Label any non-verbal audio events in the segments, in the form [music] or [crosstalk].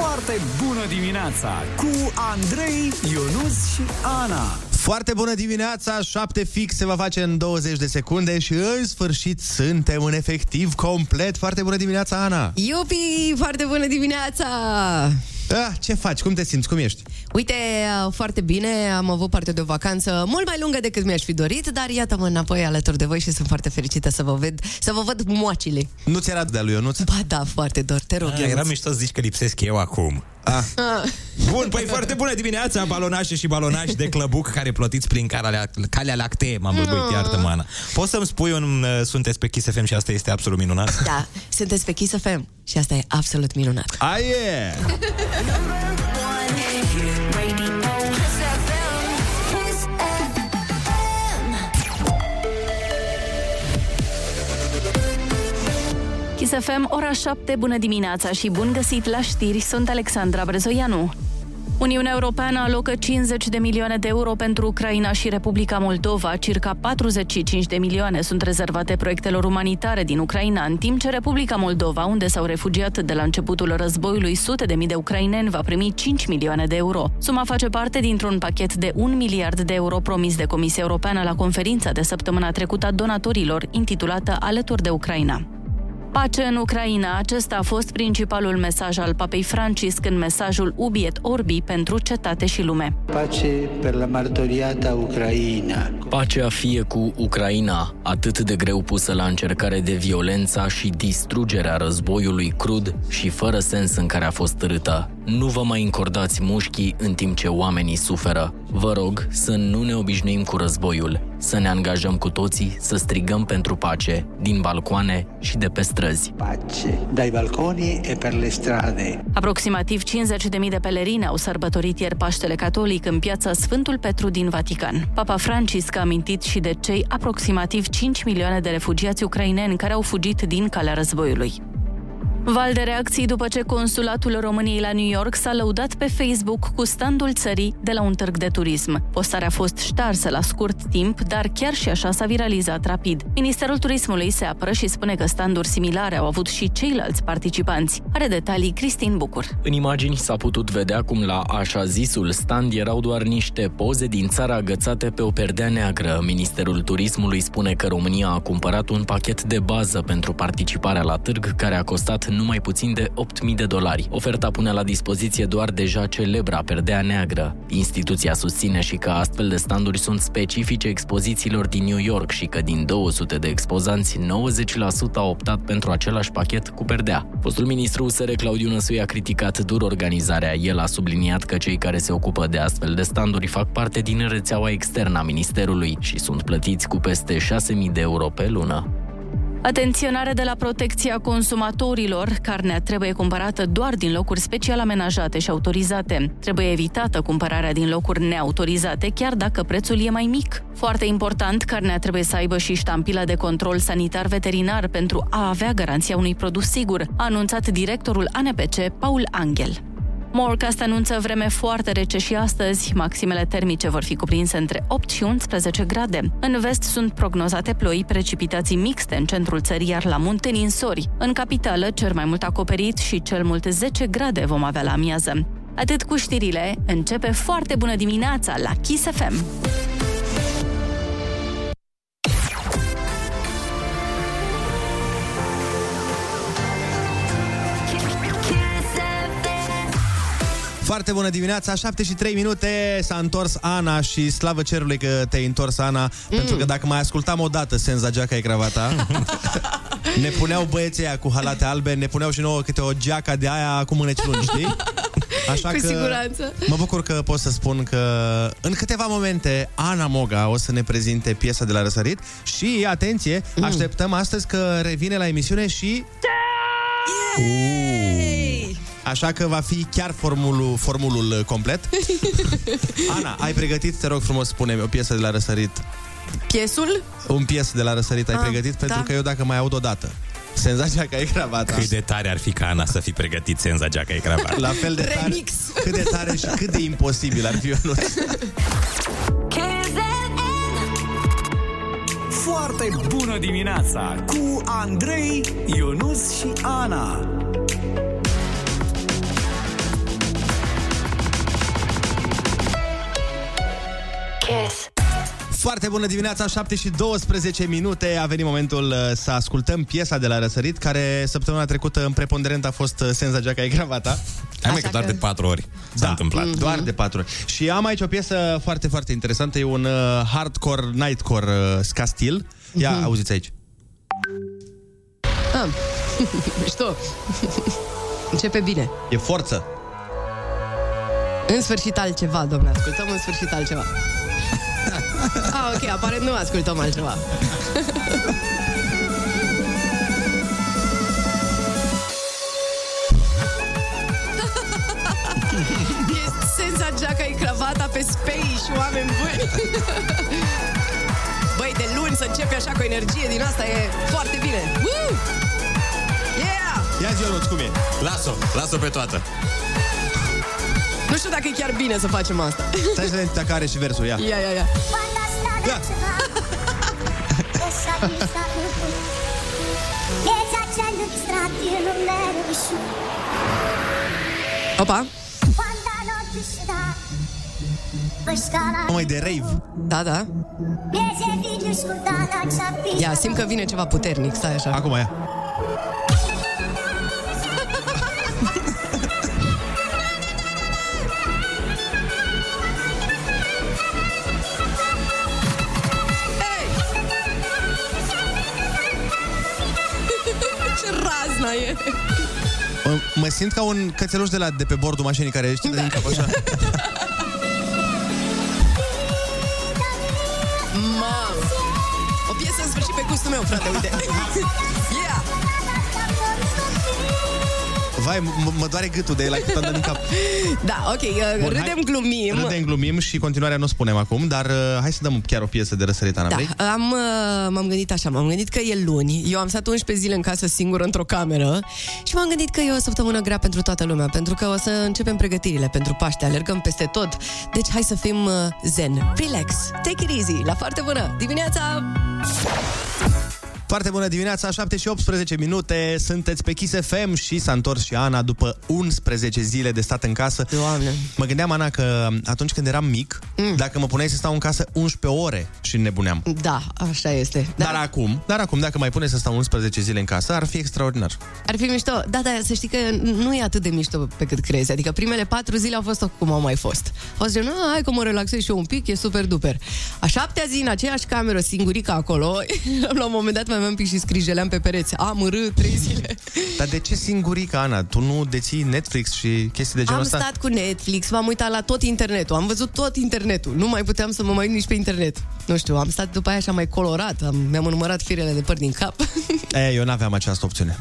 Foarte bună dimineața cu Andrei, Ionus și Ana. Foarte bună dimineața, 7 fix se va face în 20 de secunde și în sfârșit suntem în efectiv complet. Foarte bună dimineața, Ana! Iupi, foarte bună dimineața! Ah, ce faci? Cum te simți? Cum ești? Uite, uh, foarte bine, am avut parte de o vacanță mult mai lungă decât mi-aș fi dorit, dar iată-mă înapoi alături de voi și sunt foarte fericită să vă ved, să vă văd moacile. Nu ți era de lui Ionuț? Ba da, foarte dor, te rog, Ah, Ionuț. era mișto să zici că lipsesc eu acum. Ah. Bun, păi foarte bună dimineața, balonașe și balonași de clăbuc care plotiți prin calea, calea lactee. M-am bălbuit, Ah. iartă Ana. Poți să-mi spui un uh, sunteți pe Kiss FM și asta este absolut minunat? Da, sunteți pe Kiss FM și asta e absolut minunat. Aie! Kiss [laughs] FM, ora 7, bună dimineața și bun găsit la știri, sunt Alexandra Brezoianu. Uniunea Europeană alocă 50 de milioane de euro pentru Ucraina și Republica Moldova, circa 45 de milioane sunt rezervate proiectelor umanitare din Ucraina, în timp ce Republica Moldova, unde s-au refugiat de la începutul războiului sute de mii de ucraineni, va primi 5 milioane de euro. Suma face parte dintr-un pachet de 1 miliard de euro promis de Comisia Europeană la conferința de săptămâna trecută a donatorilor, intitulată Alături de Ucraina. Pace în Ucraina, acesta a fost principalul mesaj al Papei Francisc în mesajul Ubi et Orbi pentru cetate și lume. Pace per la martoriata Ucraina. Pacea fie cu Ucraina, atât de greu pusă la încercare de violența și distrugerea războiului crud și fără sens în care a fost râtă. Nu vă mai încordați mușchii în timp ce oamenii suferă. Vă rog să nu ne obișnuim cu războiul, să ne angajăm cu toții să strigăm pentru pace, din balcoane și de pe străzi. Pace dai balconi e per le strade. Aproximativ 50.000 de pelerini au sărbătorit ieri Paștele Catolic în piața Sfântul Petru din Vatican. Papa Francisc a amintit și de cei aproximativ 5 milioane de refugiați ucraineni care au fugit din calea războiului. Val de reacții după ce consulatul României la New York s-a lăudat pe Facebook cu standul țării de la un târg de turism. Postarea a fost ștarsă la scurt timp, dar chiar și așa s-a viralizat rapid. Ministerul Turismului se apără și spune că standuri similare au avut și ceilalți participanți. Are detalii Cristin Bucur. În imagini s-a putut vedea cum la așa zisul stand erau doar niște poze din țara agățate pe o perdea neagră. Ministerul Turismului spune că România a cumpărat un pachet de bază pentru participarea la târg care a costat numai puțin de 8.000 de dolari. Oferta pune la dispoziție doar deja celebra perdea neagră. Instituția susține și că astfel de standuri sunt specifice expozițiilor din New York și că din 200 de expozanți, 90% au optat pentru același pachet cu perdea. Fostul ministru USR Claudiu Năsui a criticat dur organizarea. El a subliniat că cei care se ocupă de astfel de standuri fac parte din rețeaua externă a ministerului și sunt plătiți cu peste 6.000 de euro pe lună. Atenționare de la protecția consumatorilor. Carnea trebuie cumpărată doar din locuri special amenajate și autorizate. Trebuie evitată cumpărarea din locuri neautorizate, chiar dacă prețul e mai mic. Foarte important, carnea trebuie să aibă și ștampila de control sanitar veterinar pentru a avea garanția unui produs sigur, a anunțat directorul ANPC, Paul Angel. Morcast anunță vreme foarte rece și astăzi. Maximele termice vor fi cuprinse între 8 și 11 grade. În vest sunt prognozate ploi, precipitații mixte în centrul țării, iar la munte ninsori. În capitală, cel mai mult acoperit și cel mult 10 grade vom avea la amiază. Atât cu știrile, începe foarte bună dimineața la Kiss FM. Foarte bună dimineața, 7 și 3 minute S-a întors Ana și slavă cerului că te-ai întors, Ana mm. Pentru că dacă mai ascultam o dată Senza geaca e cravata [laughs] Ne puneau băieții aia cu halate albe Ne puneau și nouă câte o geaca de aia Cu mâneci lungi, știi? [laughs] Așa Cu că siguranță. Mă bucur că pot să spun că În câteva momente Ana Moga o să ne prezinte piesa de la răsărit Și, atenție, mm. așteptăm astăzi că revine la emisiune și Yay! Așa că va fi chiar formulul, formulul complet. [laughs] Ana, ai pregătit, te rog frumos, spune o piesă de la răsărit. Piesul? Un pies de la răsărit ai Ah, pregătit? da. Pentru că eu dacă mai aud o dată, senzația că e cravata. Cât de tare ar fi ca Ana să fi pregătit senza geaca e cravat. La fel de tare, Remix. cât de tare și cât de imposibil ar fi eu nu. Foarte bună dimineața cu Andrei, Ionus și Ana. Foarte bună dimineața, 7 și 12 minute. A venit momentul uh, să ascultăm piesa de la Răsărit, care săptămâna trecută în preponderent a fost uh, Senza Geaca e gravata. Hai mai că doar că- de patru ori s-a întâmplat. Doar de patru ori. Și am aici o piesă foarte, foarte interesantă. E un uh, hardcore, nightcore uh, ska stil. Ia, Mhm. auziți aici. Ah. [laughs] Mișto. [laughs] Începe bine. E forță. În sfârșit altceva, domnule. Ascultăm în sfârșit altceva. Ah, ok, aparent nu ascultăm altceva. e senza geaca e cravata pe spei și oameni buni. Băi, de luni să începe așa cu energie din asta e foarte bine. Woo! Yeah! Ia zi, Ionuț, cum e? Las-o, las-o pe toată. Nu știu dacă e chiar bine să facem asta. Stai să vedem dacă are și versul, ia. Ia, ia, ia. Ia. Opa! Mai de rave. Da, da. Ia, simt că vine ceva puternic, stai așa. Acum, ia. E! Mă, mă simt ca un cățeluș de la de pe bordul mașinii care știi da. din cap așa. [laughs] Mamă! O piesă în sfârșit pe gustul meu, frate, uite. [laughs] Vai, m- mă doare gâtul de la cât am dat din cap. [laughs] Da, ok, uh, Bun, râdem, hai- glumim. Râdem, glumim și continuarea nu o spunem acum, dar uh, hai să dăm chiar o piesă de răsărit, Ana, Da, vrei? am, uh, m-am gândit așa, m-am gândit că e luni, eu am stat 11 zile în casă singură într-o cameră și m-am gândit că e o săptămână grea pentru toată lumea, pentru că o să începem pregătirile pentru Paște, alergăm peste tot, deci hai să fim uh, zen, relax, take it easy, la foarte bună dimineața! Foarte bună dimineața, 7 și 18 minute, sunteți pe Kiss FM și s-a întors și Ana după 11 zile de stat în casă. Doamne! Mă gândeam, Ana, că atunci când eram mic, mm. dacă mă puneai să stau în casă 11 ore și nebuneam. Da, așa este. Dar, dar acum, dar acum, dacă mai pune să stau 11 zile în casă, ar fi extraordinar. Ar fi mișto. Da, da, să știi că nu e atât de mișto pe cât crezi. Adică primele patru zile au fost cum au mai fost. Au zis, nu, hai că mă relaxez și eu un pic, e super duper. A șaptea zi în aceeași cameră, singurică acolo, [laughs] la un moment dat mai aveam un pic și scrijeleam pe pereți. Am rât trei [laughs] zile. Dar de ce singurica, Ana? Tu nu deții Netflix și chestii de genul Am ăsta? stat cu Netflix, m-am uitat la tot internetul, am văzut tot internetul. Nu mai puteam să mă mai uit nici pe internet. Nu știu, am stat după aia și am mai colorat, am, mi-am numărat firele de păr din cap. [laughs] E, eu n-aveam această opțiune.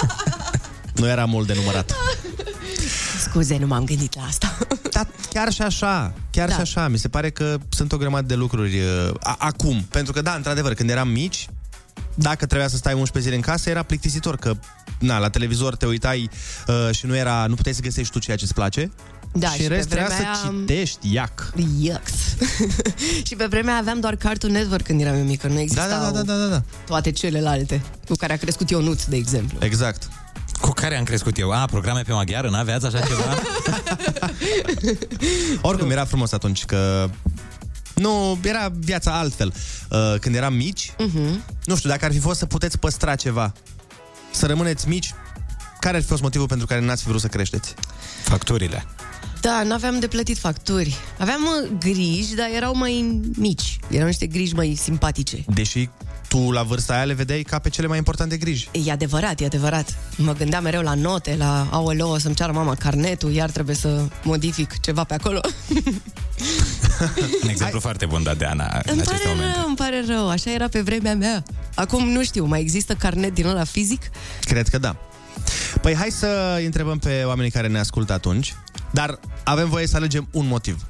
[laughs] nu era mult de numărat. Scuze, nu m-am gândit la asta. Dar chiar și așa, chiar Da. și așa, mi se pare că sunt o grămadă de lucruri uh, a- acum. Pentru că, da, într-adevăr, când eram mici, dacă trebuia să stai 11 zile în casă, era plictisitor, că na, la televizor te uitai uh, și nu era, nu puteai să găsești tu ceea ce îți place. Da, și și în pe rest trebuia vremea să aia- citești, iac. Yucks. [laughs] și pe vremea aveam doar Cartoon Network când eram eu mică, nu Da, existau da, da, da, da, da, da. toate celelalte cu care a crescut Ionuț, de exemplu. Exact. Cu care am crescut eu? A, programe pe maghiară, n-aveați așa ceva? [laughs] Oricum, era frumos atunci că... Nu, era viața altfel. Uh, când eram mici, uh-huh. nu știu, dacă ar fi fost să puteți păstra ceva, să rămâneți mici, care ar fi fost motivul pentru care n-ați fi vrut să creșteți? Facturile. Da, nu aveam de plătit facturi. Aveam uh, griji, dar erau mai mici. Erau niște griji mai simpatice. Deși tu, la vârsta aia, le vedeai ca pe cele mai importante griji. E adevărat, e adevărat. Mă gândeam mereu la note, la aoleo, o să-mi ceară mama carnetul, iar trebuie să modific ceva pe acolo. Un exemplu foarte bun dat de Ana în îmi aceste pare momente. rău, îmi pare rău. Așa era pe vremea mea. Acum nu știu, mai există carnet din ăla fizic? Cred că da. Păi hai să îi întrebăm pe oamenii care ne ascultă atunci, dar avem voie să alegem un motiv.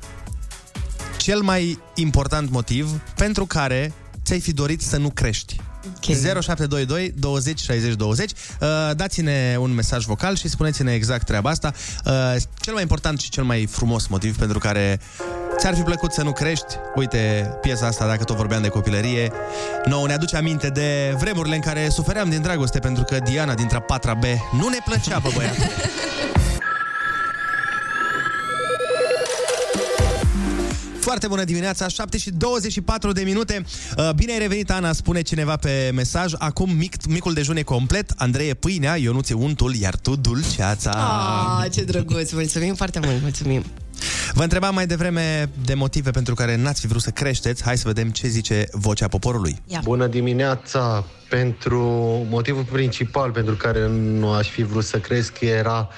Cel mai important motiv pentru care ți-ai fi dorit să nu crești. Ok. 0722 20 60 20 uh, Dați-ne un mesaj vocal și spuneți-ne exact treaba asta uh, Cel mai important și cel mai frumos motiv pentru care ți-ar fi plăcut să nu crești Uite, piesa asta, dacă tot vorbeam de copilărie Nouă ne aduce aminte de vremurile în care sufeream din dragoste Pentru că Diana dintre patra B nu ne plăcea pe băiat [laughs] Foarte bună dimineața, 7 și 24 de minute. Uh, Bine ai revenit, Ana, spune cineva pe mesaj. Acum mic, micul dejun e complet. Andrei e pâinea, Ionuț e untul, iar tu dulceața. Ah, ce drăguț, mulțumim foarte mult, mulțumim. Vă întrebam mai devreme de motive pentru care n-ați fi vrut să creșteți. Hai să vedem ce zice vocea poporului. Ia. Bună dimineața! Pentru motivul principal pentru care nu aș fi vrut să cresc era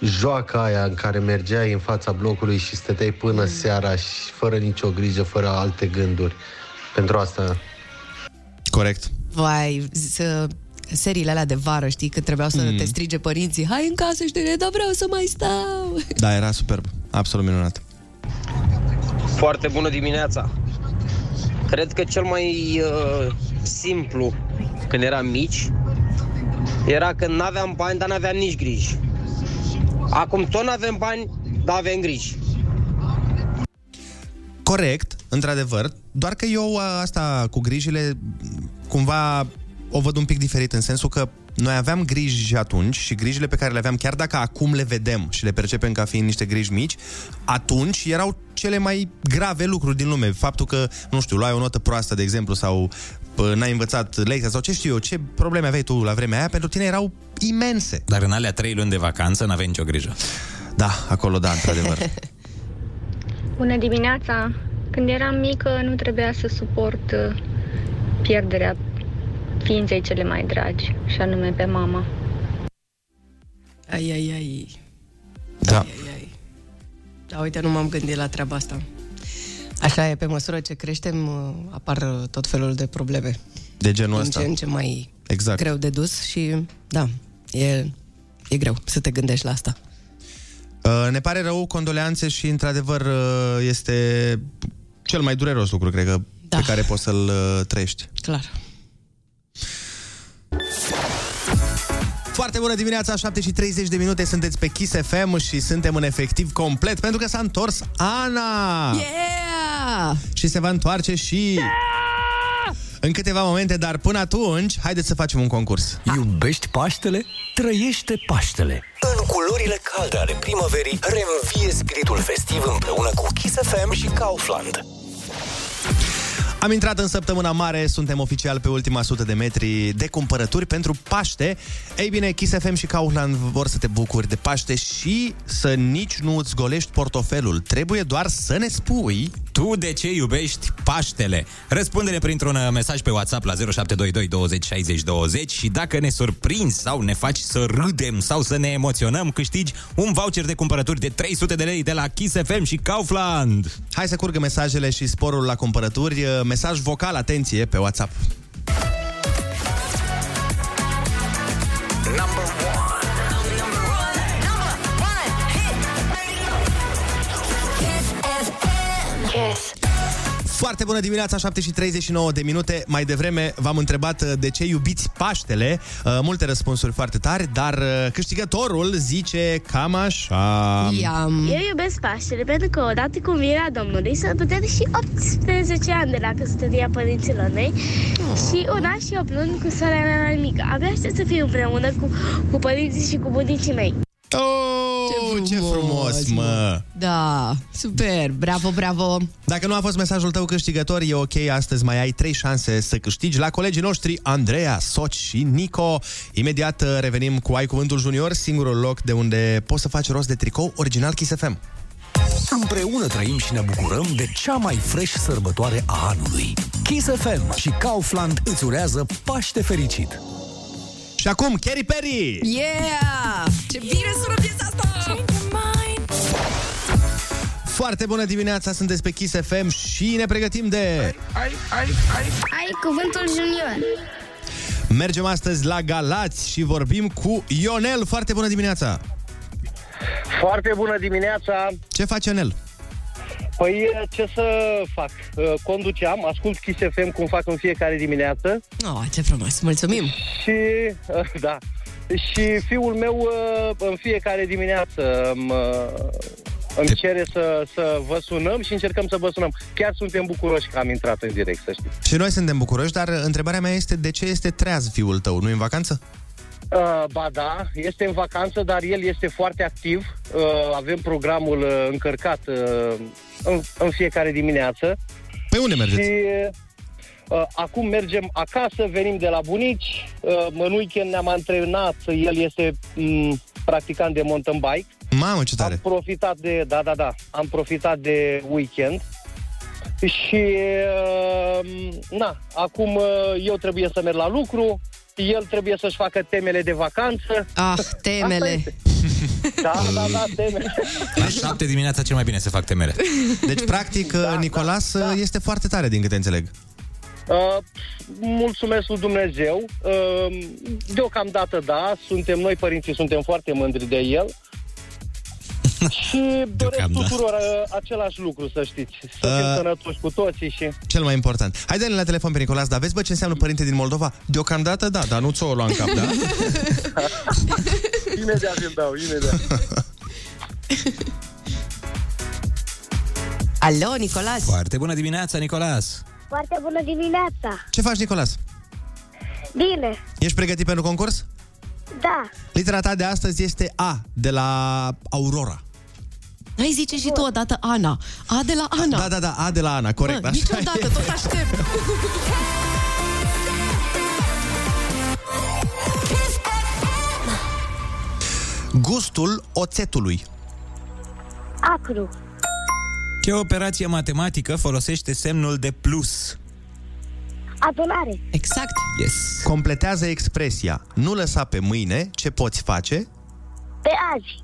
joaca aia în care mergeai în fața blocului și stăteai până seara și fără nicio grijă, fără alte gânduri. Pentru asta Corect. Vai, să, seriile alea de vară, știi, când trebuiau să mm. te strige părinții, hai în casă, știi, dar vreau să mai stau. [laughs] Da, era superb. Absolut minunat. Foarte bună dimineața! Cred că cel mai uh, simplu când eram mici era că nu aveam bani, dar nu aveam nici griji. Acum tot nu avem bani, dar avem griji. Corect, într-adevăr, doar că eu a, asta cu grijile cumva o văd un pic diferit în sensul că noi aveam griji atunci și grijile pe care le aveam, chiar dacă acum le vedem și le percepem ca fiind niște griji mici, atunci erau cele mai grave lucruri din lume. Faptul că, nu știu, luai o notă proastă, de exemplu, sau pă, n-ai învățat lecția sau ce știu eu, ce probleme aveai tu la vremea aia, pentru tine erau imense. Dar în alea trei luni de vacanță n-aveai nicio grijă. Da, acolo da, într-adevăr. [laughs] Bună dimineața! Când eram mică, nu trebuia să suport uh, pierderea ființei cele mai dragi, și anume pe mama. Ai, ai, ai. Da. Ai, ai, ai. Da, uite, nu m-am gândit la treaba asta. Așa e, pe măsură ce creștem, uh, apar uh, tot felul de probleme. De genul Din ăsta. ce în ce mai Exact. greu de dus și, da, e, e greu să te gândești la asta. Uh, ne pare rău, condoleanțe și, într-adevăr, uh, este cel mai dureros lucru, cred că, Da. pe care poți să-l uh, trăiești. Clar. Foarte bună dimineața, 7 și 30 de minute, sunteți pe Kiss FM și suntem în efectiv complet, pentru că s-a întors Ana! Yeah! Și se va întoarce și... În câteva momente, dar până atunci, haideți să facem un concurs. Iubești Paștele? Trăiește Paștele! În culorile calde ale primăverii, reînvie spiritul festiv împreună cu Kiss FM și Kaufland. Am intrat în săptămâna mare, suntem oficial pe ultima sută de metri de cumpărături pentru Paște. Ei bine, Kiss FM și Kaufland vor să te bucuri de Paște și să nici nu îți golești portofelul. Trebuie doar să ne spui Tu de ce iubești Paștele? Răspunde-ne printr-un uh, mesaj pe WhatsApp la 0722 20 60 20 și dacă ne surprinzi sau ne faci să râdem sau să ne emoționăm, câștigi un voucher de cumpărături de 300 de lei de la Kiss FM și Kaufland. Hai să curgă mesajele și sporul la cumpărături. Mesaj vocal, atenție, pe WhatsApp. Number one. Foarte bună dimineața, 7 și 39 de minute. Mai devreme v-am întrebat uh, de ce iubiți Paștele. Uh, Multe răspunsuri foarte tari, dar uh, câștigătorul zice cam așa. Iam. Eu iubesc Paștele pentru că odată cu învierea Domnului sărbătoare și 18 ani de la căsătoria părinților mei și un an și 8 luni cu sora mea mai mică. Abia aștept să fiu împreună cu, cu părinții și cu bunicii mei. Oh, ce frumos, mă! Da, super, bravo, bravo. Dacă nu a fost mesajul tău câștigător, e ok, astăzi mai ai trei șanse să câștigi la colegii noștri Andreea, Soci și Nico. Imediat uh, revenim cu Ai Cuvântul Junior, singurul loc de unde poți să faci rost de tricou original Kiss FM. Împreună trăim și ne bucurăm de cea mai fresh sărbătoare a anului. Kiss FM și Kaufland îți urează Paște fericit! Și acum, Katy Perry! Yeah! Ce bine sună piesa asta! Foarte bună dimineața, sunteți pe Kiss FM și ne pregătim de... Ai, ai, ai. Ai Cuvântul Junior. Mergem astăzi la Galați și vorbim cu Ionel. Foarte bună dimineața! Foarte bună dimineața! Ce face Ionel? Păi ce să fac? Uh, Conduceam, ascult Kiss FM cum fac în fiecare dimineață Oh, ce frumos, mulțumim! și, uh, da, și fiul meu uh, în fiecare dimineață îmi, uh, îmi cere să, să vă sunăm și încercăm să vă sunăm. Chiar suntem bucuroși că am intrat în direct, să știți. Și noi suntem bucuroși, dar întrebarea mea este de ce este treaz fiul tău? Nu e în vacanță? Uh, ba da, este în vacanță, dar el este foarte activ. Uh, avem programul uh, încărcat uh, în, în fiecare dimineață. Pe unde mergeți? Și uh, acum mergem acasă, venim de la bunici. Uh, în weekend ne-am antrenat. El este m, practicant de mountain bike. Mamă, ce tare! Am profitat de, da, da, da, am profitat de weekend. Și, uh, na, acum uh, eu trebuie să merg la lucru, el trebuie să-și facă temele de vacanță. Ah, temele. Asta este. Da, da, da, temele. La șapte dimineața cel mai bine se fac temele. Deci, practic, da, Nicolas da, este foarte tare, din câte înțeleg. Uh, mulțumesc lui Dumnezeu. Uh, deocamdată, da, suntem noi părinții, suntem foarte mândri de el. Și [laughs] doresc tuturor uh, același lucru, să știți. Să fim Uh. sănătoși cu toții și... Cel mai important. Hai dă la telefon pe Nicolas, dar vezi, bă, ce înseamnă părinte din Moldova? Deocamdată, da, dar nu ți-o lua în cap, da? [laughs] imediat îl dau, imediat. [laughs] Alo, Nicolas! Foarte bună dimineața, Nicolas! Foarte bună dimineața! Ce faci, Nicolas? Bine, Ești pregătit pentru concurs? da. Litera ta de astăzi este A, de la Aurora. Hai zice și tu odată Ana. A de la Ana. Da, da, da, A de la Ana, corect. Bă, așa niciodată, e. tot aștept. Gustul oțetului. Acru, Ce operație matematică folosește semnul de plus? adunare, Exact. Yes. Completează expresia. Nu lăsa pe mâine ce poți face. pe azi,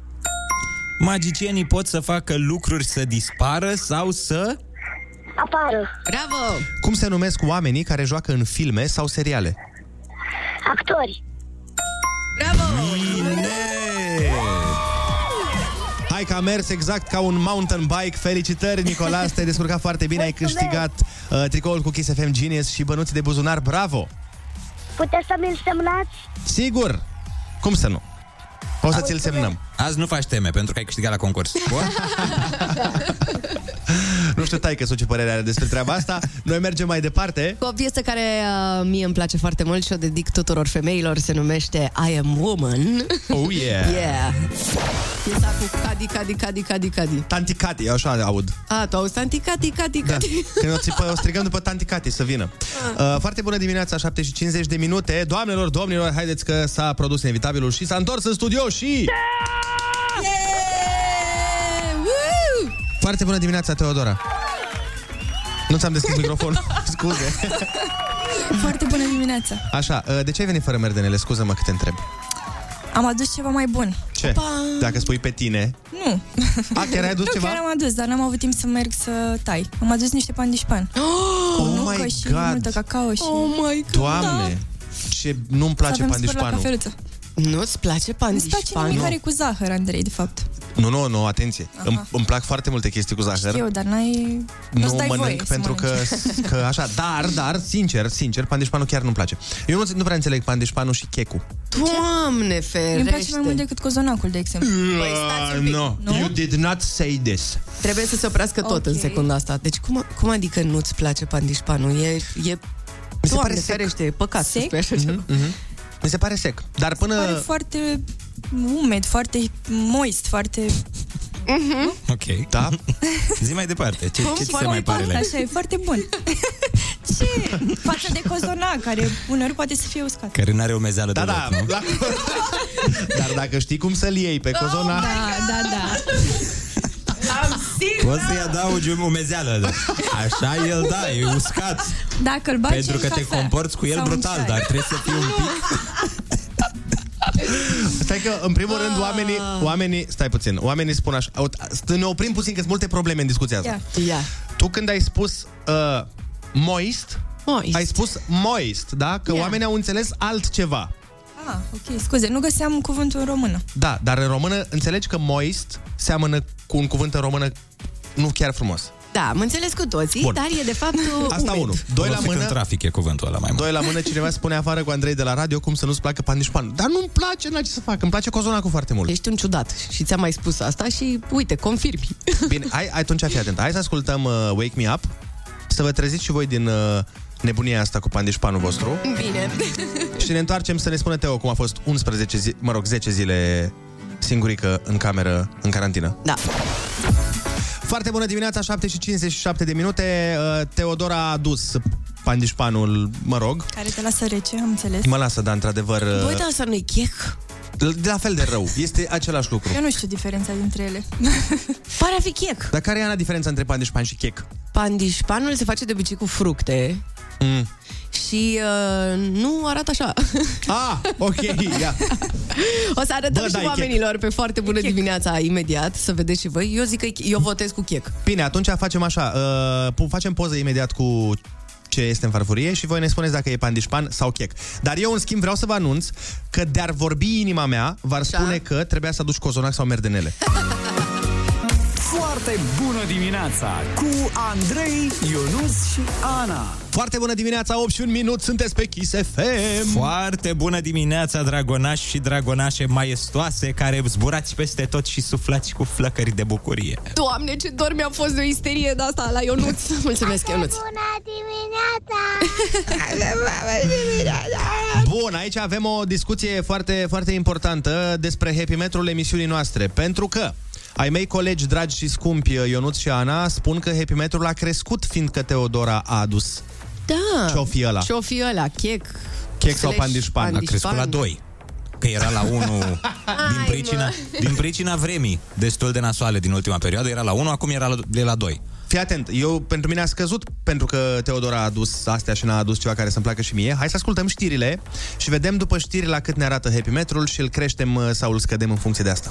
Magicienii pot să facă lucruri să dispară sau să... apară, Bravo! Cum se numesc oamenii care joacă în filme sau seriale? actori, Bravo! Hai că a mers exact ca un mountain bike. Felicitări, Nicolas, te-ai descurcat foarte bine. Ai câștigat uh, tricoul cu Kiss FM Genius și bănuți de buzunar. Bravo! puteți să mi-l semnați? Sigur! Cum să nu? O să ți-l semnăm. Azi nu faci teme, pentru că ai câștigat la concurs. [laughs] Bun? Nu știu, tai că ce părere are despre treaba asta. Noi mergem mai departe. Cu o piesă care uh, mie îmi place foarte mult și o dedic tuturor femeilor, se numește I Am Woman. Oh, yeah! Yeah. Piesa cu Cadi, Cadi, Cadi, Cadi, Cadi. Tanti Cati, așa aud. A, tu auzi Tanti, Cadi, Cadi, Da. Cadi. Când o, țipă, o strigăm după Tanti Cati să vină. Uh, foarte bună dimineața, 7 și 50 de minute. Doamnelor, domnilor, haideți că s-a produs inevitabilul și s-a întors în studio și... Woo! Foarte bună dimineața, Teodora. Nu ți-am deschis microfonul, [laughs] scuze. Foarte bună dimineața! Așa, uh, de ce ai venit fără merdenele? Scuză-mă că te întreb. Am adus ceva mai bun. Ce? Dacă spui pe tine... Nu. A, chiar ai adus nu, ceva? chiar am adus, dar n-am avut timp să merg să tai. Am adus niște pandișpan. Oh Cu nucă my și God. multă cacao și... Oh my Doamne, ce nu-mi place Avem spor la pandișpanul. cafeluță. Nu-ți place Îți place pandișpanul? mâncare cu zahăr, Andrei, de fapt. Nu, nu, nu, atenție. Îmi, îmi plac foarte multe chestii cu zahăr. Eu, dar n-ai... Nu-ți nu dai voie mănânc să pentru că, mănânci. că așa, dar, dar, sincer, sincer, pandișpanul chiar nu-mi place. Eu nu, nu prea înțeleg pandișpanul și checu. Doamne ferește! Îmi place mai mult decât cozonacul, de exemplu. Păi stați un pic. no, Nu? you did not say this. Trebuie să se oprească tot Ok. în secunda asta. Deci cum, cum adică nu-ți place pandișpanul? E, e Mi se Doamne pare sec. ferește, e păcat să Sec? spui așa ceva. Mi se pare sec. Dar până... Pare foarte umed, foarte moist, foarte... Ok. Da? Zi mai departe. Ce, ce ți se foarte mai pare la el? Așa, e foarte bun. [laughs] Ce? Față de cozonac, care uneori poate să fie uscat. Care n-are o mezeală Da, deloc, da, nu? da. [laughs] Dar dacă știi cum să-l iei pe cozona... Da, da, da. Am sigur! Poți să-i adaugi o mezeală. da. Așa el, da, e uscat. Dacă îl bagi Pentru în că te cafea comporți cu el sau în brutal, ceai. dar trebuie să fii un pic... [laughs] Stai că, în primul rând, oamenii, oamenii, stai puțin, oamenii spun așa, au- să ne oprim puțin, că sunt multe probleme în discuția asta. Ia. Ia. Tu când ai spus uh, moist, Moist. ai spus moist, da? Că Ia. oamenii au înțeles altceva. Ah, ok, scuze, nu găseam cuvântul în română. Da, dar în română înțelegi că moist seamănă cu un cuvânt în română nu chiar frumos. Da, am înțeles cu toții, Bun. dar e de fapt Asta umed. unul. Doi la Folosit în mână, trafic e cuvântul ăla mai mult. doi la mână, cineva spune afară cu Andrei de la radio cum să nu-ți placă pandișpanul. Dar nu-mi place, n-ai ce să fac. Îmi place cozonacul foarte mult. Ești un ciudat și ți-am mai spus asta și uite, confirmi. [laughs] Bine, hai, hai atunci fii atent. Hai să ascultăm uh, Wake Me Up, să vă treziți și voi din uh, nebunia asta cu pandișpanul vostru. Bine. [laughs] Și ne întoarcem să ne spună Teo cum a fost 11 zi, mă rog, 10 zile singurică în cameră, în carantină. Da. Foarte bună dimineața, 7 și 57 de minute. Uh, Teodora a adus pandișpanul, mă rog. Care te lasă rece, am înțeles. Mă lasă, da, într-adevăr... uh, Băi, dar asta nu-i chec? De la fel de rău. Este același lucru. Eu nu știu diferența dintre ele. [laughs] Pare a fi chec. Dar care e, Ana, diferența între pandișpan și chec? Pandișpanul se face de obicei cu fructe Mm. Și uh, nu arată așa. [laughs] Ah, ok, ia. O să arătăm Bă, și da, e oamenilor pe foarte bună dimineața imediat, să vedeți și voi. Eu zic că eu votez cu chec. Bine, atunci facem așa. Uh, pu- facem poză imediat cu ce este în farfurie și voi ne spuneți dacă e pandișpan sau chec. Dar eu, în schimb, vreau să vă anunț că de-ar vorbi inima mea, v-ar spune că trebuia să aduci cozonac sau merdenele. [laughs] Foarte bună dimineața cu Andrei, Ionus și Ana. Foarte bună dimineața, 8 și un minut, sunteți pe Kiss FM. Foarte bună dimineața, dragonași și dragonașe maestoase care zburați peste tot și suflați cu flăcări de bucurie. Doamne, ce dor mi-a fost de o isterie de asta la Ionuț. [laughs] Mulțumesc, Ionuț. [laughs] Bun, aici avem o discuție foarte, foarte importantă despre happy metrul emisiunii noastre, pentru că ai mei colegi dragi și scumpi, Ionuț și Ana, spun că happy metrul a crescut fiindcă Teodora a adus Da. Ce-o fi ăla? Ce-o fi ăla? Chec. chec sau slash pandișpan. A crescut la 2. Că era la 1 [laughs] din pricina, din pricina vremii destul de nasoale din ultima perioadă. Era la 1, acum era la, e la 2. Fii atent, eu pentru mine a scăzut pentru că Teodora a adus astea și n-a adus ceva care să-mi placă și mie. Hai să ascultăm știrile și vedem după știri la cât ne arată happy metrul și îl creștem uh, sau îl scădem în funcție de asta.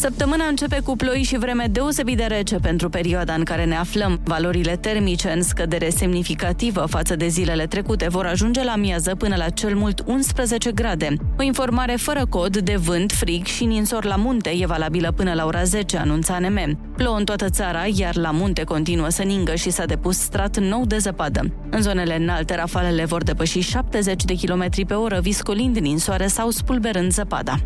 Săptămâna începe cu ploi și vreme deosebit de rece pentru perioada în care ne aflăm. Valorile termice în scădere semnificativă față de zilele trecute vor ajunge la miază până la cel mult 11 grade. O informare fără cod de vânt, frig și ninsor la munte e valabilă până la ora 10, anunța ANM. Plouă în toată țara, iar la munte continuă să ningă și s-a depus strat nou de zăpadă. În zonele înalte, rafalele vor depăși 70 de km pe oră, viscolind ninsoare sau spulberând zăpada.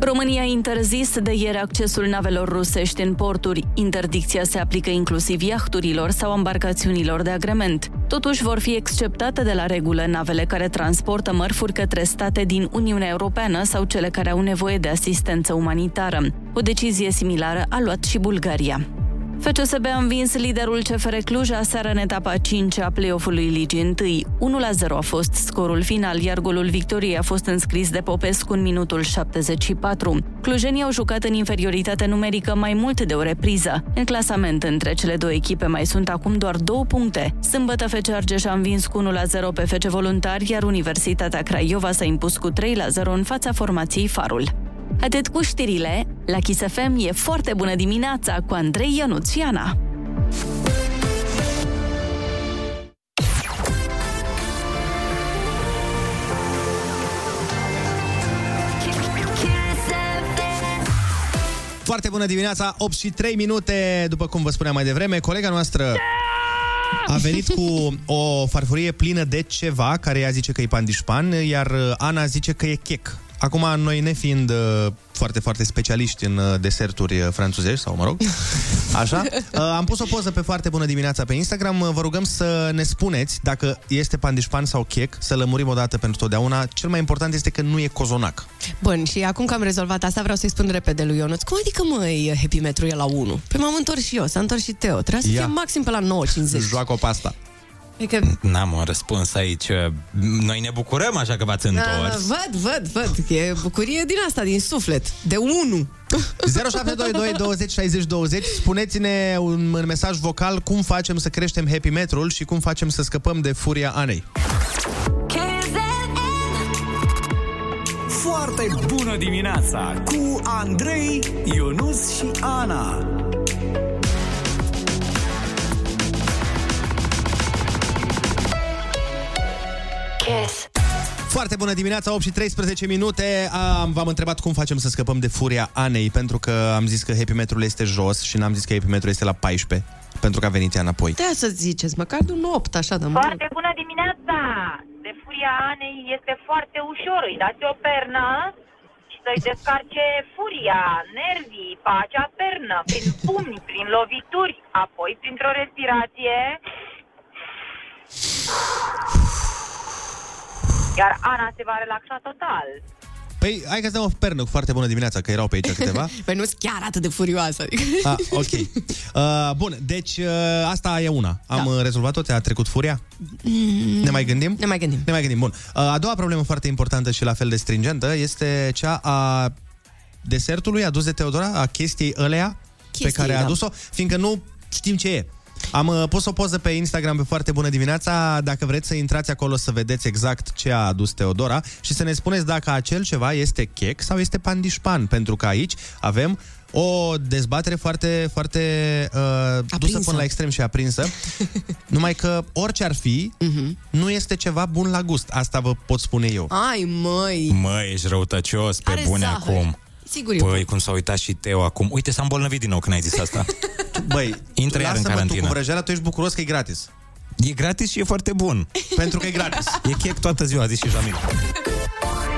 România a interzis de ieri accesul navelor rusești în porturi. Interdicția se aplică inclusiv iahturilor sau embarcațiunilor de agrement. Totuși vor fi exceptate de la regulă navele care transportă mărfuri către state din Uniunea Europeană sau cele care au nevoie de asistență umanitară. O decizie similară a luat și Bulgaria. FCSB a învins liderul CFR Cluj aseară în etapa 5 a play-off-ului Ligii 1. 1-0 a fost scorul final, iar golul victoriei a fost înscris de Popescu în minutul 74. Clujenii au jucat în inferioritate numerică mai mult de o repriză. În clasament între cele două echipe mai sunt acum doar două puncte. Sâmbătă FC Argeș a învins cu 1-0 pe FC Voluntari, iar Universitatea Craiova s-a impus cu 3-0 în fața formației Farul. Atât cu știrile, la Kiss FM e foarte bună dimineața cu Andrei Ionuț și Ana. Foarte bună dimineața, 8 și 3 minute, după cum vă spuneam mai devreme, colega noastră a venit cu o farfurie plină de ceva, care ea zice că e pandișpan, iar Ana zice că e chec. Acum, noi nefiind uh, foarte, foarte specialiști în uh, deserturi uh, franțuzești, sau mă rog, [laughs] așa, uh, am pus o poză pe foarte bună dimineața pe Instagram. Uh, Vă rugăm să ne spuneți dacă este pandișpan sau chec, să lămurim o dată pentru totdeauna. Cel mai important este că nu e cozonac. Bun, și acum că am rezolvat asta, vreau să-i spun repede lui Ionuț. Cum adică, măi, happy metru e la 1? Păi m-am întors și eu, s-a întors și Teo. Trebuia să Ia. fie maxim pe la 9.50. Joacă o pasta. Adică, N-am un răspuns aici. Noi ne bucurăm așa că v-ați a, întors. văd, văd, văd. E bucurie din asta, din suflet. De 1. 0722 20 60 20 Spuneți-ne un, un mesaj vocal cum facem să creștem happy metrul și cum facem să scăpăm de furia Anei. Foarte bună dimineața cu Andrei, Ionus și Ana. Foarte bună dimineața, 8 și 13 minute. Am, v-am întrebat cum facem să scăpăm de furia Anei, pentru că am zis că happy metrul este jos și n-am zis că happy metrul este la 14, pentru că a venit ea înapoi. De să ziceți, măcar de un 8, așa, de Foarte bună dimineața! De furia furia Anei este foarte ușor. Îi dați o pernă și să-i descarce furia, nervii, pe acea pernă, prin pumni, prin lovituri, apoi printr-o respirație. Iar Ana se va relaxa total. Păi, hai că dăm o pernă cu foarte bună dimineața, că erau pe aici câteva. [laughs] Păi nu sunt chiar atât de furioasă. Adică... Ah, ok. Uh, bun, deci uh, asta e una. Am da. rezolvat-o, ți-a trecut furia? Mm, Ne mai gândim? Ne mai gândim. Ne mai gândim, bun. Uh, a doua problemă foarte importantă și la fel de stringentă este cea a desertului adus de Teodora, a chestiei ălea Chestii, pe care a da. adus-o, fiindcă nu știm ce e. Am uh, pus o poză pe Instagram pe foarte bună dimineața. Dacă vreți să intrați acolo să vedeți exact ce a adus Teodora și să ne spuneți dacă acel ceva este chec sau este pandișpan, pentru că aici avem o dezbatere foarte, foarte uh, dusă până la extrem și aprinsă. [laughs] Numai că orice ar fi, nu este ceva bun la gust. Asta vă pot spune eu. Ai, măi! Măi, ești răutăcios pe Are bune zahăr. acum. Sigur e Păi, bun. cum s-a uitat și Teo acum. Uite, s-a îmbolnăvit din nou când ai zis asta. [laughs] Băi, Intră iar în lasă-mă tu carantină. cu vrăjeala, tu ești bucuros că e gratis. E gratis și e foarte bun. Pentru că e gratis. E chec toată ziua, a zis și Jamil. [laughs]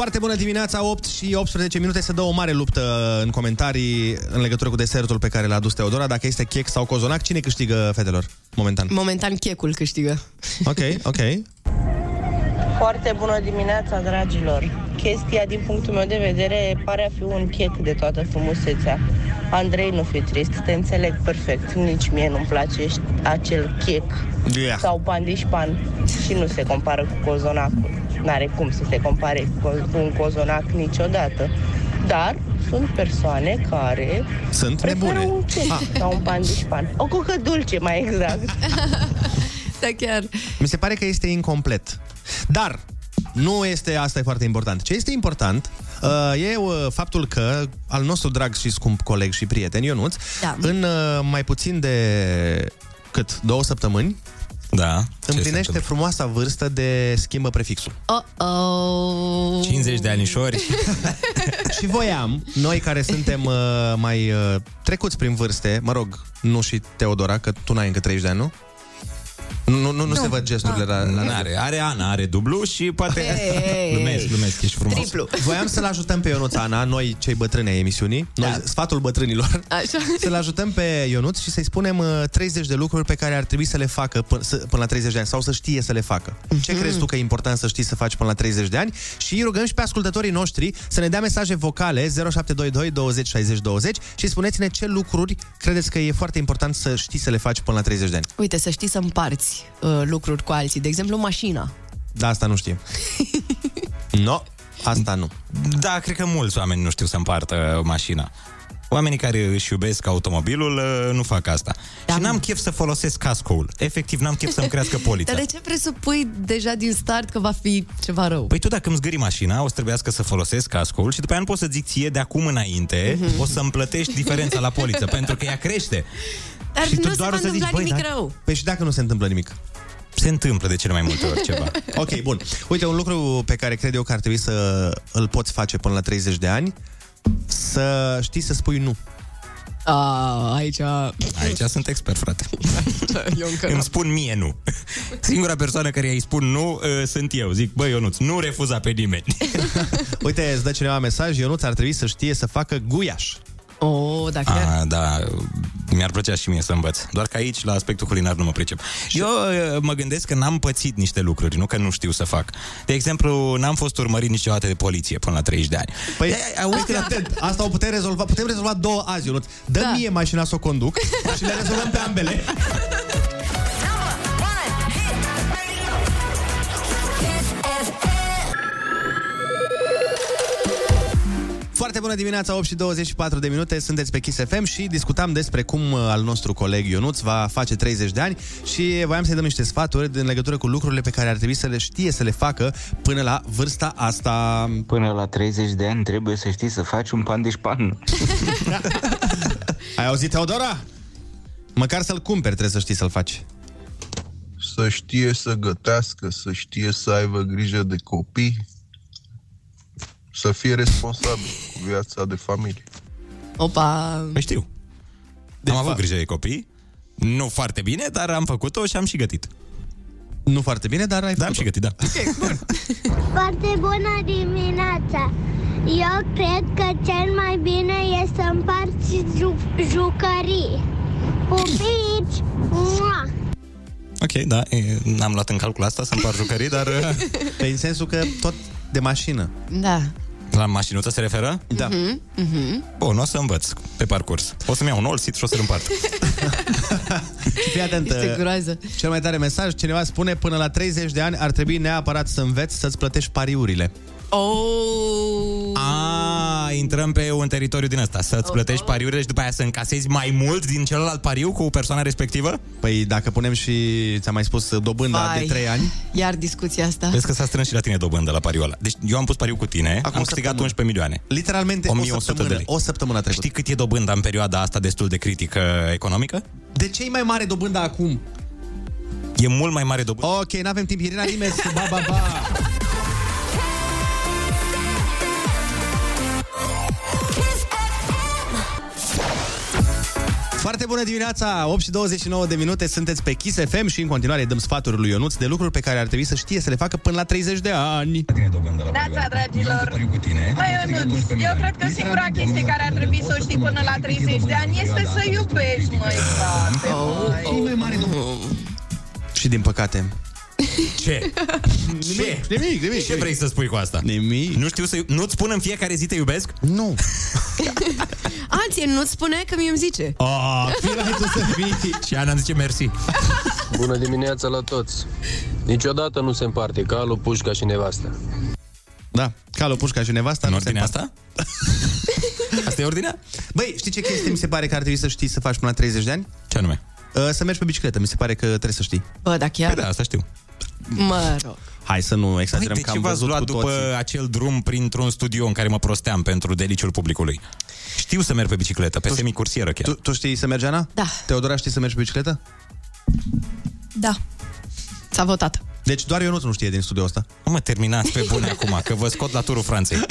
Foarte bună dimineața, 8 și 18 minute Se dă o mare luptă în comentarii În legătură cu desertul pe care l-a adus Teodora Dacă este chec sau cozonac, cine câștigă, fetelor? Momentan Momentan checul câștigă. Ok, ok Foarte bună dimineața, dragilor! Chestia, din punctul meu de vedere, pare a fi un chec de toată frumusețea. Andrei, nu fi trist, te înțeleg perfect. Nici mie nu-mi place acel chec Yeah. sau pandișpan și nu se compară cu cozonacul. N-are cum să se compare cu co- cu un cozonac niciodată. Dar sunt persoane care Sunt preferă nebune. un chec Ah. sau un pandișpan. O cocă dulce, mai exact. [laughs] Da, chiar. Mi se pare că este incomplet Dar nu este, asta e foarte important. Ce este important uh, e uh, faptul că al nostru drag și scump coleg și prieten Ionuț, Da. în uh, mai puțin de cât, două săptămâni, da, împlinește frumoasa vârstă de schimbă prefixul. Oh-oh. 50 de anișori. [laughs] și voiam, noi care suntem uh, mai uh, trecuți prin vârste, mă rog, nu și Teodora, că tu n-ai încă 30 de ani, nu? Nu, nu, nu, nu se văd gesturile la, la Nu are, are Ana, are dublu și poate... Hey. glumesc, glumesc, ești frumos. Voiam să-l ajutăm pe Ionuț Ana, noi cei bătrâni ai emisiunii, noi, Da. sfatul bătrânilor, Așa. să-l ajutăm pe Ionuț și să-i spunem uh, 30 de lucruri pe care ar trebui să le facă până, să, până la 30 de ani sau să știe să le facă. Ce crezi tu că e important să știi să faci până la 30 de ani? Și îi rugăm și pe ascultătorii noștri să ne dea mesaje vocale 0722 20 60 20 și spuneți-ne ce lucruri credeți că e foarte important să știi să le faci până la 30 de ani. Uite, să știi să împarți uh, lucruri cu alții. De exemplu, mașina. Da, asta nu știm. [laughs] no, asta nu. Da, cred că mulți oameni nu știu să împartă mașina. Oamenii care își iubesc automobilul uh, nu fac asta. Da. Și n-am chef să folosesc cascoul. Efectiv, n-am chef să-mi crească [laughs] polița. Dar de ce presupui deja din start că va fi ceva rău? Păi tu dacă îmi zgâri mașina, o să trebuiască să folosesc cascoul și după aia nu pot să zic ție de acum înainte, Mhm. o să-mi plătești diferența la poliță, [laughs] pentru că ea crește. Dar Și tu nu se doar va o să zici, întâmpla "Băi, nimic da." rău. Păi și dacă nu se întâmplă nimic? Se întâmplă de cele mai multe ori ceva. [laughs] Ok, bun. Uite, un lucru pe care cred eu că ar trebui să îl poți face până la 30 de ani, să știi să spui nu. A, aici... Aici sunt expert, frate. [laughs] Eu încă Îmi spun mie nu. Singura persoană care îi spun nu uh, sunt eu. Zic, băi, Ionuț, nu refuza pe nimeni. [laughs] Uite, îți dă cineva mesaj, Ionuț ar trebui să știe să facă guiaș. Oh, dacă A, da, mi-ar plăcea și mie să învăț. Doar că aici, la aspectul culinar, nu mă pricep. Eu uh, mă gândesc că n-am pățit niște lucruri, nu că nu știu să fac. De exemplu, n-am fost urmărit niciodată de poliție până la 30 de ani. Păi, auzi că atent, asta o putem rezolva, putem rezolva două azi, Ionuț. Dă da. mie mașina să o conduc și le rezolvăm pe ambele. [laughs] Foarte bună dimineața, 8 și 24 de minute, sunteți pe Kiss FM și discutam despre cum uh, al nostru coleg Ionuț va face 30 de ani și voiam să-i dăm niște sfaturi în legătură cu lucrurile pe care ar trebui să le știe să le facă până la vârsta asta. Până la 30 de ani trebuie să știi să faci un pandișpan. [laughs] Ai auzit, Teodora? Măcar să-l cumperi trebuie să știi să-l faci. Să știe să gătească, să știe să aibă grijă de copii, să fie responsabil cu viața de familie. Opa! Păi știu. am avut grijă de copii. Nu foarte bine, dar am făcut-o și am și gătit. Nu foarte bine, dar ai Da, am și gătit, da. [laughs] Foarte bună dimineața! Eu cred că cel mai bine e să împarți ju- jucării. Pupici! Mua! Ok, da, e, n-am luat în calcul asta să împar jucării, dar... [laughs] Pe în sensul că tot de mașină. Da. La mașinuță se referă? Da. Mhm, mhm. Bun, o să învăț pe parcurs. O să-mi iau un all-seat și o să-l împart. [laughs] Fii atent. Este uh, groază. Cel mai tare mesaj, cineva spune până la 30 de ani ar trebui neapărat să înveți să-ți plătești pariurile. Oh! A, intrăm pe un teritoriu din ăsta. Să-ți plătești pariurile și după aia să încasezi mai mult din celălalt pariu cu persoana respectivă? Păi dacă punem și, ți-am mai spus, dobânda Vai. de 3 ani. Iar discuția asta. Vezi că s-a strâns și la tine dobândă la pariul ăla. Deci eu am pus pariu cu tine, Acum am o câștigat săptămână. 11 milioane. Literalmente o 1100 săptămână. de lei. O săptămână trecută. Știi cât e dobânda în perioada asta destul de critică economică? De ce e mai mare dobânda acum? E mult mai mare dobândă. Ok, n-avem timp, Irina Limes, ba, ba, ba. Foarte bună dimineața, 8 și 29 de minute, sunteți pe Kiss FM și în continuare dăm sfaturi lui Ionuț de lucruri pe care ar trebui să știe să le facă până la 30 de ani. Neața, dragilor! Mai Ionuț, eu cred că singura chestie care ar trebui să o știi până la 30 de ani este să iubești, măi, frate, măi. Și din păcate. Ce? Ce? Nimic, nimic. Ce vrei să spui cu asta? Nimic. Nu știu să... Nu-ți spun în fiecare zi te iubesc? Nu. [laughs] Alții nu-ți spune că mie îmi zice. Oh, tu să fii. Și Ana zice mersi. Bună dimineața la toți! Niciodată nu se împarte calul, pușca și nevasta. Da, calul, pușca și nevasta. În nu se ordinea împart. asta? [laughs] Asta e ordinea? Băi, știi ce chestie mi se pare că ar trebui să știi să faci până la 30 de ani? Ce anume? Uh, Să mergi pe bicicletă, mi se pare că trebuie să știi. Bă, da chiar? Păi da, asta știu. Mă rog. Hai să nu Păi, exagerăm de că ce am v-ați văzut luat cu după toții. acel drum printr-un studio în care mă prosteam pentru deliciul publicului? Știu să merg pe bicicletă, pe semicursieră chiar. Tu, tu știi să mergi, Ana? Da. Teodora, știi să mergi pe bicicletă? Da. S-a votat. Deci doar eu nu știe din studio ăsta. Nu mă terminați pe bune [laughs] acum, că vă scot la turul Franței. [laughs]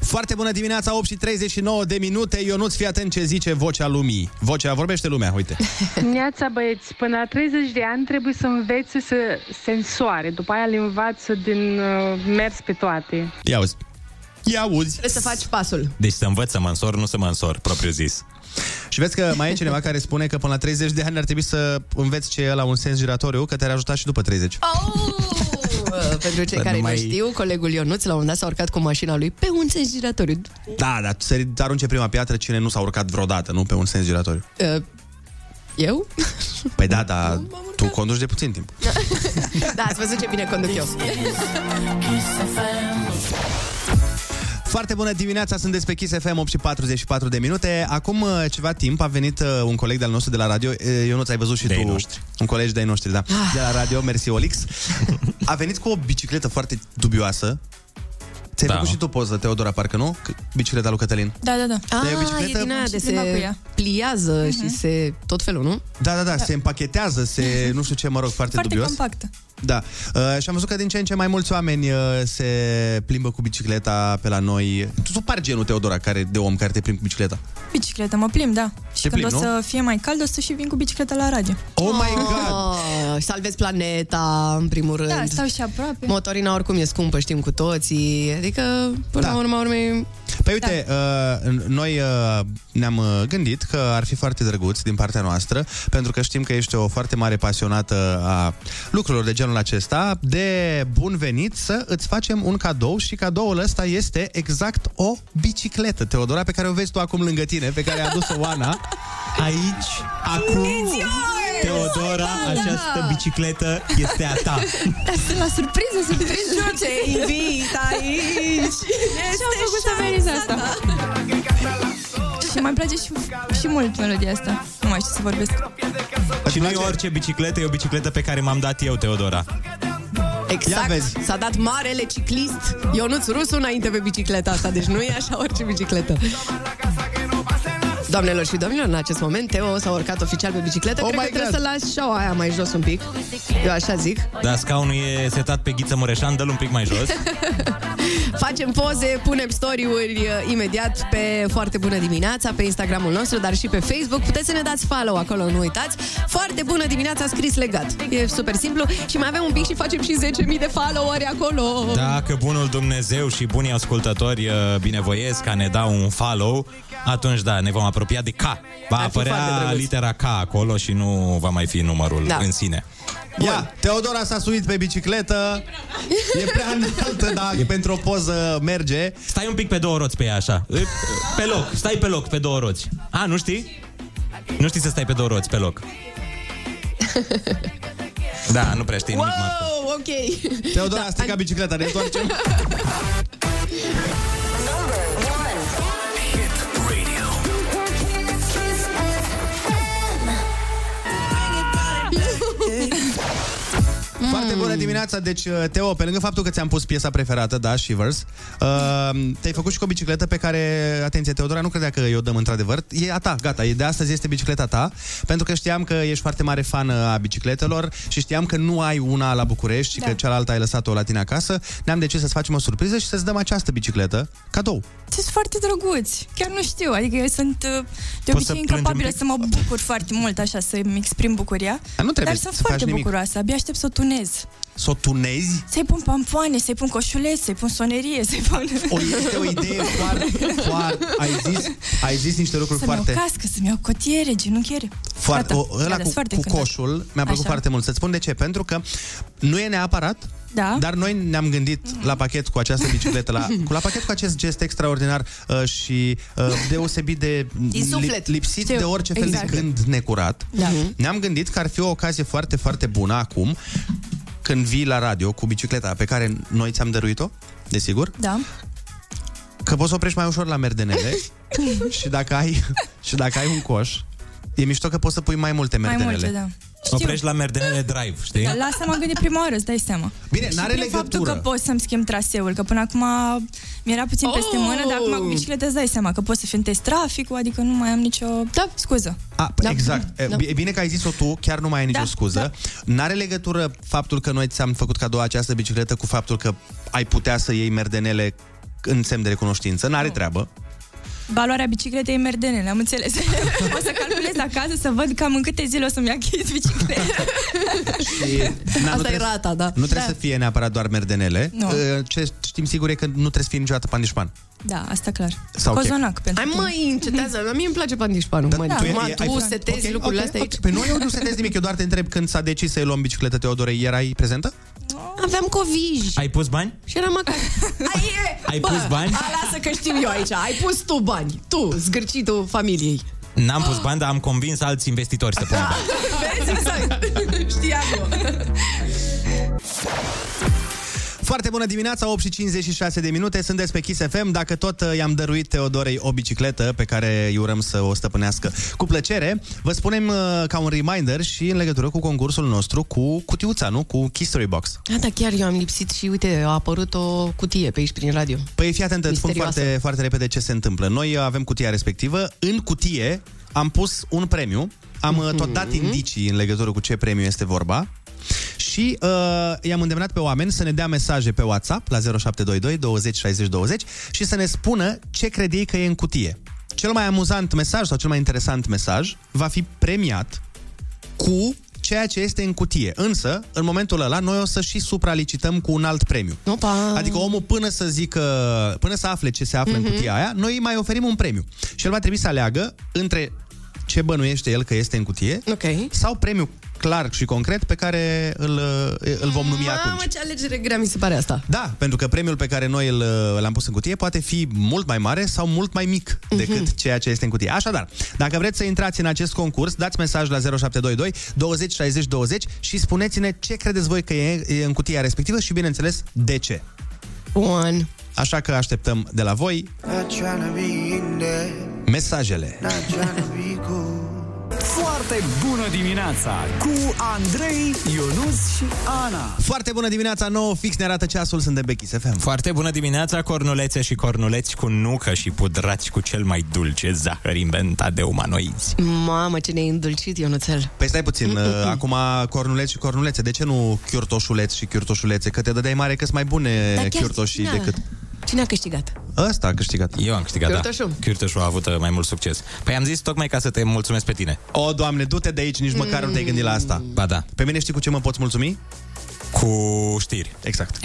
Foarte bună dimineața, 8 și 39 de minute. Ionuț, fii atent ce zice vocea lumii. Vocea, vorbește lumea, uite. [laughs] Neața băieți, până la 30 de ani trebuie să învețe să sensoare, după aia le învață din uh, mers pe toate. Ia uzi. Ia uzi. Trebuie să faci pasul. Deci să învăț să mă însor, nu să mă însor, propriu zis. Și vezi că mai e [laughs] cineva care spune că până la 30 de ani ar trebui să înveți ce e la un sens giratoriu, că te-ar ajuta și după 30. Oh! Pentru cei Să care nu nu mai- știu, colegul Ionuț la un dat s-a urcat cu mașina lui pe un sens giratoriu. Da, dar să arunce prima piatră cine nu s-a urcat vreodată, nu pe un sens giratoriu. Uh, eu? Păi da, [laughs] dar tu conduci de puțin timp. [laughs] da, ați văzut ce bine conduc eu. Foarte bună dimineața, sunteți pe Kiss FM 8 și 44 de minute. Acum uh, ceva timp a venit uh, un coleg de-al nostru de la radio, uh, Ionuț, ai văzut și De-ai tu, noștri. un colegi de-ai noștri, da, de la radio, Mersi Olix. A venit cu o bicicletă foarte dubioasă. Ți-ai Da. făcut și tu poză, Teodora, parcă nu? C- Bicicleta lui Cătălin. Da, da, da. Dar e o Ah, bicicletă- e din aia de Și plimba cu se ea. pliază Mhm. și se... tot felul, nu? Da, da, da, se împachetează, se, nu știu ce, mă rog, foarte, Foarte dubios. compactă. Da. Uh, și am văzut că din ce în ce mai mulți oameni uh, se plimbă cu bicicleta pe la noi. Tu, tu pari genul, Teodora, care, de om care te plimbi cu bicicleta. Bicicletă, mă plimb, da. Și Te când plimbi, o să nu? fie mai cald, o să și vin cu bicicleta la radio. Oh my god! Oh, salvezi planeta, în primul rând. Da, stau și aproape. Motorina oricum e scumpă, știm cu toții. Adică, până Da. la urma urmei... Păi uite, da. uh, noi uh, ne-am uh, gândit că ar fi foarte drăguț din partea noastră, pentru că știm că ești o foarte mare pasionată a lucrurilor de genul acesta, de bun venit să îți facem un cadou și cadoul ăsta este exact o bicicletă, Teodora, pe care o vezi tu acum lângă tine, pe care a adus-o Oana. Aici, acum, Teodora, această bicicletă este a ta. Da, sunt la surpriză, surpriză. Nu te invit aici! Ce am făcut să meriți asta? Și mai place și, și mult melodia asta. Nu mai știu să vorbesc. Și nu e orice bicicletă, e o bicicletă pe care m-am dat eu, Teodora. Exact. Ia vezi. S-a dat marele ciclist Ionuț Rusu înainte pe bicicleta asta, deci nu e așa orice bicicletă. Doamnelor și domnilor, în acest moment Teo s-a urcat oficial pe bicicletă Oh Cred my că trebuie God. să lași șaua aia mai jos un pic Eu așa zic Da, scaunul e setat pe Ghiță Mureșan, dă-l un pic mai jos. [laughs] Facem poze, punem story-uri uh, imediat pe Foarte Bună Dimineața, pe Instagramul nostru, dar și pe Facebook. Puteți să ne dați follow acolo, nu uitați. Foarte Bună Dimineața scris legat. E super simplu și mai avem un pic și facem și 10.000 de followeri acolo. Dacă bunul Dumnezeu și bunii ascultători uh, binevoiesc ca ne dau un follow, atunci da, ne vom apropia de K. Va Ar fi foarte apărea drăguț. litera K acolo și nu va mai fi numărul Da. în sine. Ia, Teodora s-a suit pe bicicletă E prea [laughs] înaltă, dar pentru o poză merge Stai un pic pe două roți pe ea, așa. Pe loc, stai pe loc, pe două roți. A, nu știi? Nu știi să stai pe două roți, pe loc. [laughs] Da, nu prea știi nimic, Marco. Wow, ok. Teodora a stricat bicicleta, ne întoarcem [laughs] Foarte bună dimineața, deci uh, Teo, pe lângă faptul că ți-am pus piesa preferată, da, Shivers, uh, te-ai făcut și cu o bicicletă pe care, atenție, Teodora nu credea că eu dăm într-adevăr, e a ta, gata, e de astăzi este bicicleta ta, pentru că știam că ești foarte mare fan uh, a bicicletelor și știam că nu ai una la București și Da. că cealaltă ai lăsat-o la tine acasă, ne-am decis să-ți facem o surpriză și să-ți dăm această bicicletă cadou. Sunt foarte drăguți. Chiar nu știu. Adică eu sunt uh, de Poți să obicei plângi un incapabilă pic? să mă bucur foarte mult, așa, să-mi exprim bucuria. Dar nu trebuie Dar sunt să faci foarte nimic. bucuroasă. Abia aștept să o tunez. Să o tunezi? Să-i pun pampoane, să-i pun coșuleți, să-i pun sonerie, să-i pun... O, este o idee foarte, foarte, ai zis, ai zis niște lucruri Să-mi foarte... iau cască, să-mi iau cotiere, genunchiere. Foarte, Gata. o, ăla Gata, cu, sunt foarte cu încântată. coșul mi-a plăcut Așa. foarte mult. Să-ți spun de ce. Pentru că nu e neapărat, Da. dar noi ne-am gândit la pachet cu această bicicletă, la, cu la pachet cu acest gest extraordinar uh, și uh, deosebit de Din suflet. lipsit Știu. de orice fel Exact. de gând necurat. Da. Ne-am gândit că ar fi o ocazie foarte, foarte bună acum când vii la radio cu bicicleta pe care noi ți-am dăruit-o, desigur, Da. că poți să oprești mai ușor la merdenele [laughs] și dacă ai și dacă ai un coș, e mișto că poți să pui mai multe Mai merdenele. multe, da. Știu. Oprești la merdenele drive, știi? Dar la asta m-am gândit prima oară, îți dai seama. Bine, și n-are prin legătură. faptul că pot să-mi schimb traseul, că până acum mi-era puțin peste Oh! mână, dar acum cu bicicletă îți dai seama că pot să fintezi traficul, adică nu mai am nicio da. scuză. A, da. Exact. Da. E bine că ai zis-o tu, chiar nu mai ai nicio Da, scuză. N-are legătură faptul că noi ți-am făcut cadou această bicicletă cu faptul că ai putea să iei merdenele în semn de recunoștință. N-are treabă. Valoarea bicicletei e merdenele, am înțeles. [laughs] o să calculez acasă să văd cam în câte zile o să-mi achit bicicleta. Și, [laughs] na, Asta nu e rata, da. Nu trebuie Da. să fie neapărat doar merdenele. Nu. Uh, Ce știm sigur e că nu trebuie să fie niciodată pandișpan. Da, asta clar. Sau chec. Cozonac pentru Hai tine. mai încetează, mie îmi place pandișpanul. Da, tu e- tu, e- tu ai- setezi Ok, lucrurile ok, astea aici. ok. Păi nu, eu nu setez nimic, eu doar te întreb când s-a decis să-i luăm bicicletă Teodorei, erai prezentă? Aveam covid Ai pus bani? și eram acasă. [laughs] Ai, e, Ai bă, pus bani? A, lasă că știu eu aici. Ai pus tu bani. Tu, zgârcitul familiei. N-am pus bani, dar am convins alți investitori să pună bani. [laughs] Vezi? Exact. Știam eu. Foarte bună dimineața, 8 și 56 de minute, sunteți pe Kiss FM. Dacă tot uh, i-am dăruit Teodorei o bicicletă pe care îi urăm să o stăpânească cu plăcere, vă spunem uh, ca un reminder și în legătură cu concursul nostru cu cutiuța, nu? Cu History Box. Da, da, chiar eu am lipsit și uite, a apărut o cutie pe aici prin radio. Păi fii atent, îți spun Misterioasă. foarte, foarte repede ce se întâmplă. Noi uh, avem cutia respectivă, în cutie am pus un premiu, am uh, tot dat indicii în legătură cu ce premiu este vorba și uh, i-am îndemnat pe oameni să ne dea mesaje pe WhatsApp la 0722 20 60 20 și să ne spună ce crede ei că e în cutie. Cel mai amuzant mesaj sau cel mai interesant mesaj va fi premiat cu ceea ce este în cutie. Însă, în momentul ăla, noi o să și supralicităm cu un alt premiu. Opa. Adică omul până să zică, până să afle ce se află mm-hmm. în cutia aia, noi îi mai oferim un premiu. Și el va trebui să aleagă între ce bănuiește el că este în cutie Ok. sau premiu clar și concret pe care îl, îl vom numi Mamă, atunci. ce alegere grea mi se pare asta. Da, pentru că premiul pe care noi îl, l-am pus în cutie poate fi mult mai mare sau mult mai mic decât ceea ce este în cutie. Așadar, dacă vreți să intrați în acest concurs, dați mesaj la 0722 20 60 20 și spuneți-ne ce credeți voi că e, e în cutia respectivă și, bineînțeles, de ce. Bun. Așa că așteptăm de la voi mesajele. Foarte Foarte bună dimineața cu Andrei, Ionus și Ana. Foarte bună dimineața, 9 fix ne arată ceasul, sunt de Becky FM. Foarte bună dimineața, cornulețe și cornuleți cu nucă și pudrați cu cel mai dulce zahăr inventat de umanoizi. Mamă, ce ne-ai îndulcit, Ionuțel. Păi stai puțin, [laughs] uh, acum cornuleți și cornulețe, de ce nu chiurtoșuleți și chiurtoșulețe? Că te dădeai mare că mai bune Dar chiar chiurtoșii cine a- decât... Cine a câștigat? Ăsta a câștigat. Eu am câștigat, Chiurtoșul. da. Chiurtoșul a avut uh, mai mult succes. Păi am zis tocmai ca să te mulțumesc pe tine. O, doamne, du-te de aici, nici măcar nu te-ai gândit la asta. Ba da. Pe mine știi cu ce mă poți mulțumi? Cu știri. Exact. [laughs]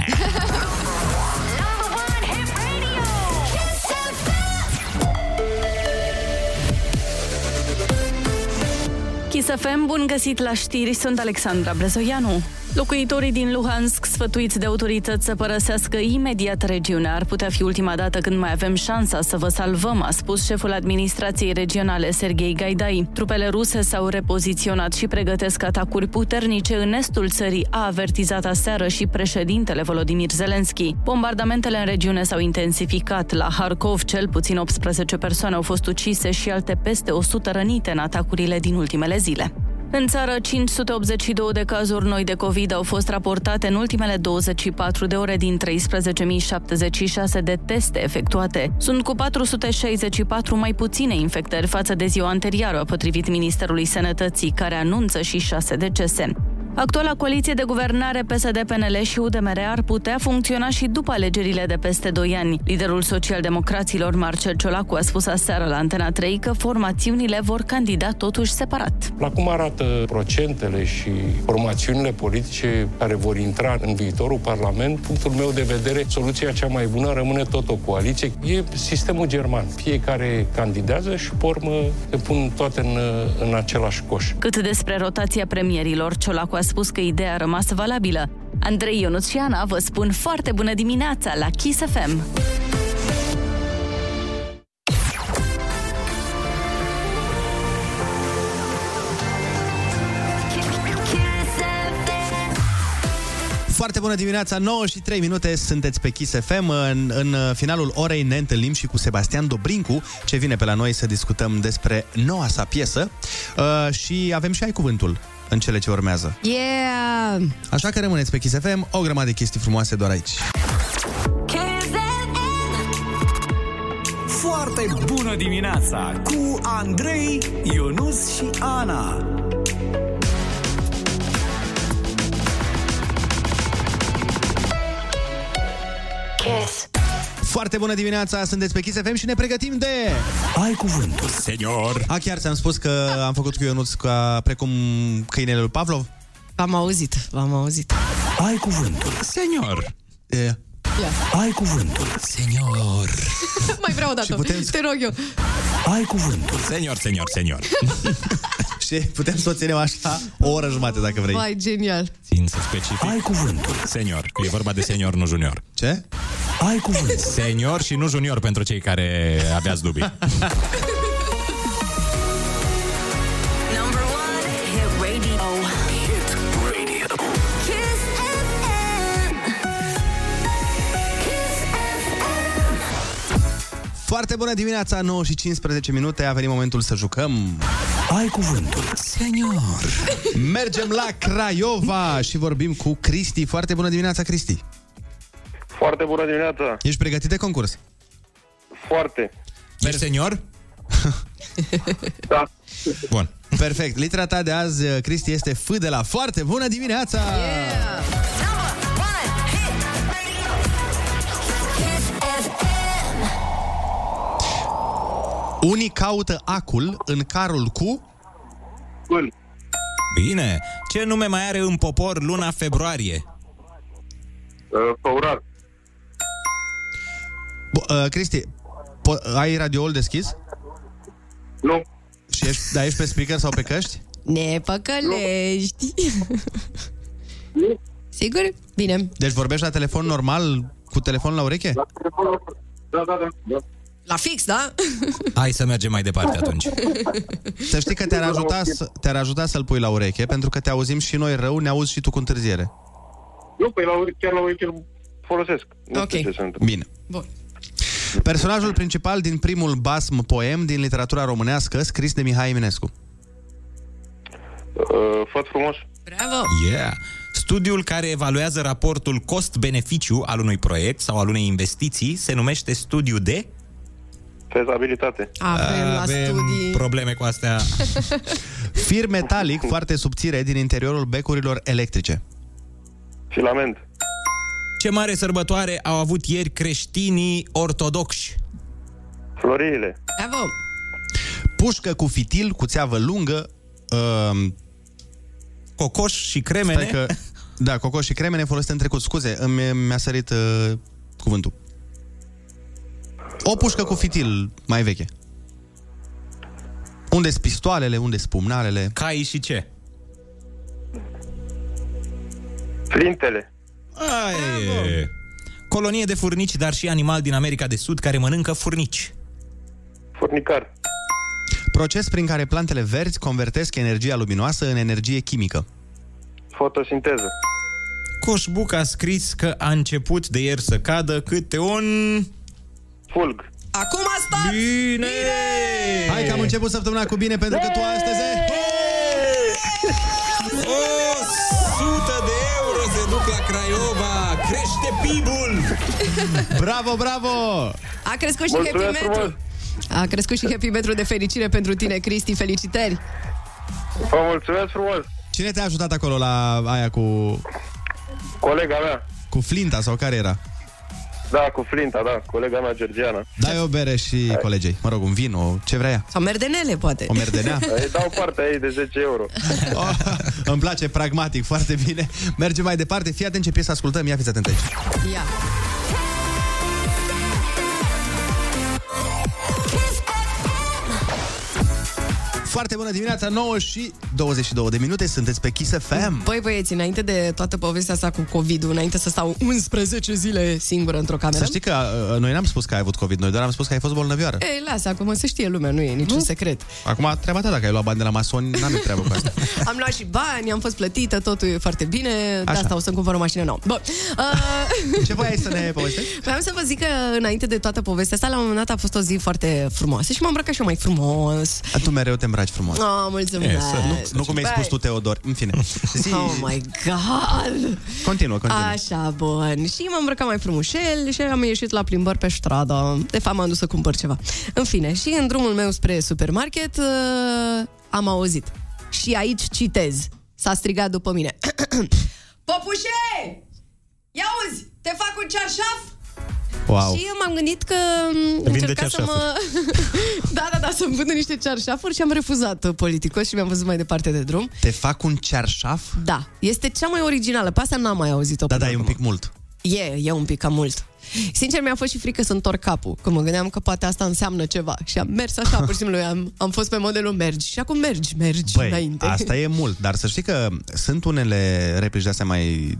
Kiss FM, bun găsit la știri, sunt Alexandra Brezoianu. Locuitorii din Luhansk, sfătuiți de autorități să părăsească imediat regiunea, ar putea fi ultima dată când mai avem șansa să vă salvăm, a spus șeful administrației regionale Sergei Gaidai. Trupele ruse s-au repoziționat și pregătesc atacuri puternice în estul țării, a avertizat aseară și președintele Volodymyr Zelensky. Bombardamentele în regiune s-au intensificat. La Harkov, cel puțin 18 persoane au fost ucise și alte peste 100 rănite în atacurile din ultimele zile. În țară, 582 de cazuri noi de COVID au fost raportate în ultimele 24 de ore din 13.076 de teste efectuate. Sunt cu 464 mai puține infectări față de ziua anterioară, potrivit Ministerului Sănătății, care anunță și 6 decese. Actuala coaliție de guvernare PSD-PNL și UDMR ar putea funcționa și după alegerile de peste 2 ani. Liderul socialdemocraților Marcel Ciolacu a spus aseară la Antena 3 că formațiunile vor candida totuși separat. La cum arată procentele și formațiunile politice care vor intra în viitorul Parlament, punctul meu de vedere, soluția cea mai bună rămâne tot o coaliție. E sistemul german. Fiecare candidează și, pe urmă, se pun toate în, în același coș. Cât despre rotația premierilor, Ciolacu a spus că ideea a rămas valabilă. Andrei Ionuț și Ana vă spun foarte bună dimineața la Kiss FM. Foarte bună dimineața, 9 și 3 minute, sunteți pe Kiss FM. În, în finalul orei ne întâlnim și cu Sebastian Dobrincu, ce vine pe la noi să discutăm despre noua sa piesă. Uh, și avem și ai cuvântul în cele ce urmează. Yeah! Așa că rămâneți pe Kiss FM, o grămadă de chestii frumoase doar aici. Foarte bună dimineața cu Andrei, Ionus și Ana. Kiss. Foarte bună dimineața, sunteți pe Kiss FM și ne pregătim de... Ai cuvântul. Senior. A, chiar ți-am spus că am făcut cu Ionuț ca precum câinele lui Pavlov? V-am auzit, v-am auzit. Ai cuvântul. Senior. E. Ai cuvântul. Senior. [laughs] Mai vreau o dată, putem- te rog eu. Ai cuvântul. Senior, senior, senior. [laughs] Și putem să o ținem așa o oră jumate dacă vrei. Vai, genial. Țin să specific. Ai cuvântul. Senior, că e vorba de senior, nu junior. Ce? Ai cuvântul. Senior și nu junior pentru cei care aveați dubii. [laughs] Foarte bună dimineața, 9 și 15 minute, a venit momentul să jucăm. Ai cuvântul. Senior. Mergem la Craiova și vorbim cu Cristi. Foarte bună dimineața, Cristi. Foarte bună dimineața. Ești pregătit de concurs? Foarte. Ești senior? [laughs] Da. Bun. Perfect. Litera ta de azi, Cristi, este F de la foarte bună dimineața! Yeah! Unii caută acul în carul cu... Bun. Bine. Ce nume mai are în popor luna februarie? Uh, Făurat. Bo- uh, Cristi, po- ai radioul deschis? Nu. Și ești, da, ești pe speaker sau pe căști? Ne păcălești. Sigur? Bine. Deci vorbești la telefon normal, cu telefonul la ureche? Da, da, da. da. La fix, da? [laughs] Hai să mergem mai departe atunci. Să știi că te-ar ajuta, să, te-ar ajuta să-l pui la ureche, pentru că te auzim și noi rău, ne auzi și tu cu întârziere. Nu, păi la, ure- chiar la ureche îl folosesc. Nu Ok. știu ce se întâmplă. Bine. Bun. Personajul principal din primul basm poem din literatura românească, scris de Mihai Eminescu. Uh, făt frumos. Bravo! Yeah! Studiul care evaluează raportul cost-beneficiu al unui proiect sau al unei investiții se numește studiu de... Fezabilitate. Avem la studii. probleme cu astea. [laughs] Fir metalic foarte subțire din interiorul becurilor electrice. Filament. Ce mare sărbătoare au avut ieri creștinii ortodoxi? Florile. Bravo! Pușcă cu fitil, cu țeavă lungă, uh, cocoș și cremene. Stai că, da, cocoș și cremene folosite în trecut. Scuze, îmi, mi-a sărit uh, cuvântul. O pușcă cu fitil mai veche. unde sunt pistoalele, unde sunt pumnalele? Cai și ce? Flintele. Ai, Colonie de furnici, dar și animal din America de Sud care mănâncă furnici. Furnicar. Proces prin care plantele verzi convertesc energia luminoasă în energie chimică. Fotosinteză. Coșbuc a scris că a început de ieri să cadă câte un... Fulg. Acum stați! Bine! Bine! Hai că am început săptămâna cu bine pentru că tu astăzi... O sută de euro se duc la Craiova! Crește PIB-ul! Bravo, bravo! A crescut și Mulțumesc happy frumos! metru. A crescut și happy metru de fericire pentru tine, Cristi. Felicitări! Vă mulțumesc frumos! Cine te-a ajutat acolo la aia cu... Colega mea. Cu flinta sau care era? Da, cu Flinta, da, colega mea Georgiana. Dai o bere și colegei. Mă rog, un vin, o... ce vrea ea. Sau merdenele, poate. O merdenea? [laughs] Îi dau partea ei de 10 euro. [laughs] Oh, îmi place, pragmatic, foarte bine. Mergem mai departe. Fii atent ce piesă ascultăm. Ia fiți atent aici. Ia. Foarte bună dimineața, 9 și 22 de minute, sunteți pe Kiss FM. Băi, băieți, înainte de toată povestea asta cu COVID-ul, înainte să stau 11 zile singură într-o cameră... Să știi că uh, noi n-am spus că ai avut COVID, noi doar am spus că ai fost bolnăvioară. Ei, lasă, acum se știe lumea, nu e niciun Nu? secret. Acum, treaba ta, dacă ai luat bani de la masoni, n-am eu treabă cu asta. [laughs] Am luat și bani, am fost plătită, totul e foarte bine, de Așa. asta o să-mi cumpăr o mașină nouă. Bun. Uh, [laughs] Ce voiai să ne povestești? [laughs] Vreau să vă zic că înainte de toată povestea asta, la un moment dat a fost o zi foarte frumoasă și m-am îmbrăcat și eu mai frumos. Tu mereu te îmbraci frumos. Oh, mulțumesc. E, să, nu, nu cum ai spus tu, Teodor. În fine. Zi... Oh my god! Continuă, continuă. Așa, bun. Și m-am îmbrăcat mai frumușel și am ieșit la plimbări pe stradă. De fapt, m-am dus să cumpăr ceva. În fine, și în drumul meu spre supermarket uh, am auzit. Și aici citez. S-a strigat după mine. [clears throat] Popușe! Ia uzi, te fac un cearșaf? Wow. Și eu m-am gândit că Vinde încerca să mă... [laughs] da, da, da, să-mi vândă niște cearșafuri și am refuzat uh, politicos și mi-am văzut mai departe de drum. Te fac un cearșaf? Da, este cea mai originală. Pe asta n-am mai auzit-o. Da, până da, e un acum. pic mult. E, e un pic cam mult. Sincer, mi-a fost și frică să întorc capul, că mă gândeam că poate asta înseamnă ceva. Și am mers așa, pur și simplu, am, am fost pe modelul mergi. Și acum mergi, mergi Băi, înainte. asta e mult, dar să știi că sunt unele replici de-astea mai...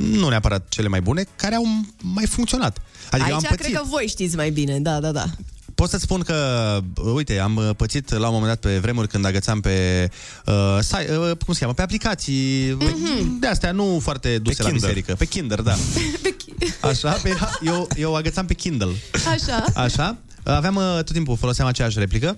Nu neapărat cele mai bune, care au mai funcționat. Adică eu Aici am pățit. cred că voi știți mai bine, da, da, da. Pot să-ți spun că, uite, am uh, pățit la un moment dat pe vremuri când agățam pe, uh, sai, uh, cum se cheamă, pe aplicații mm-hmm. de astea nu foarte duse la Kindle. biserică. Pe Kinder, da. [laughs] Așa, pe, eu, eu agățam pe Kindle. Așa. Așa. Aveam uh, tot timpul, foloseam aceeași replică.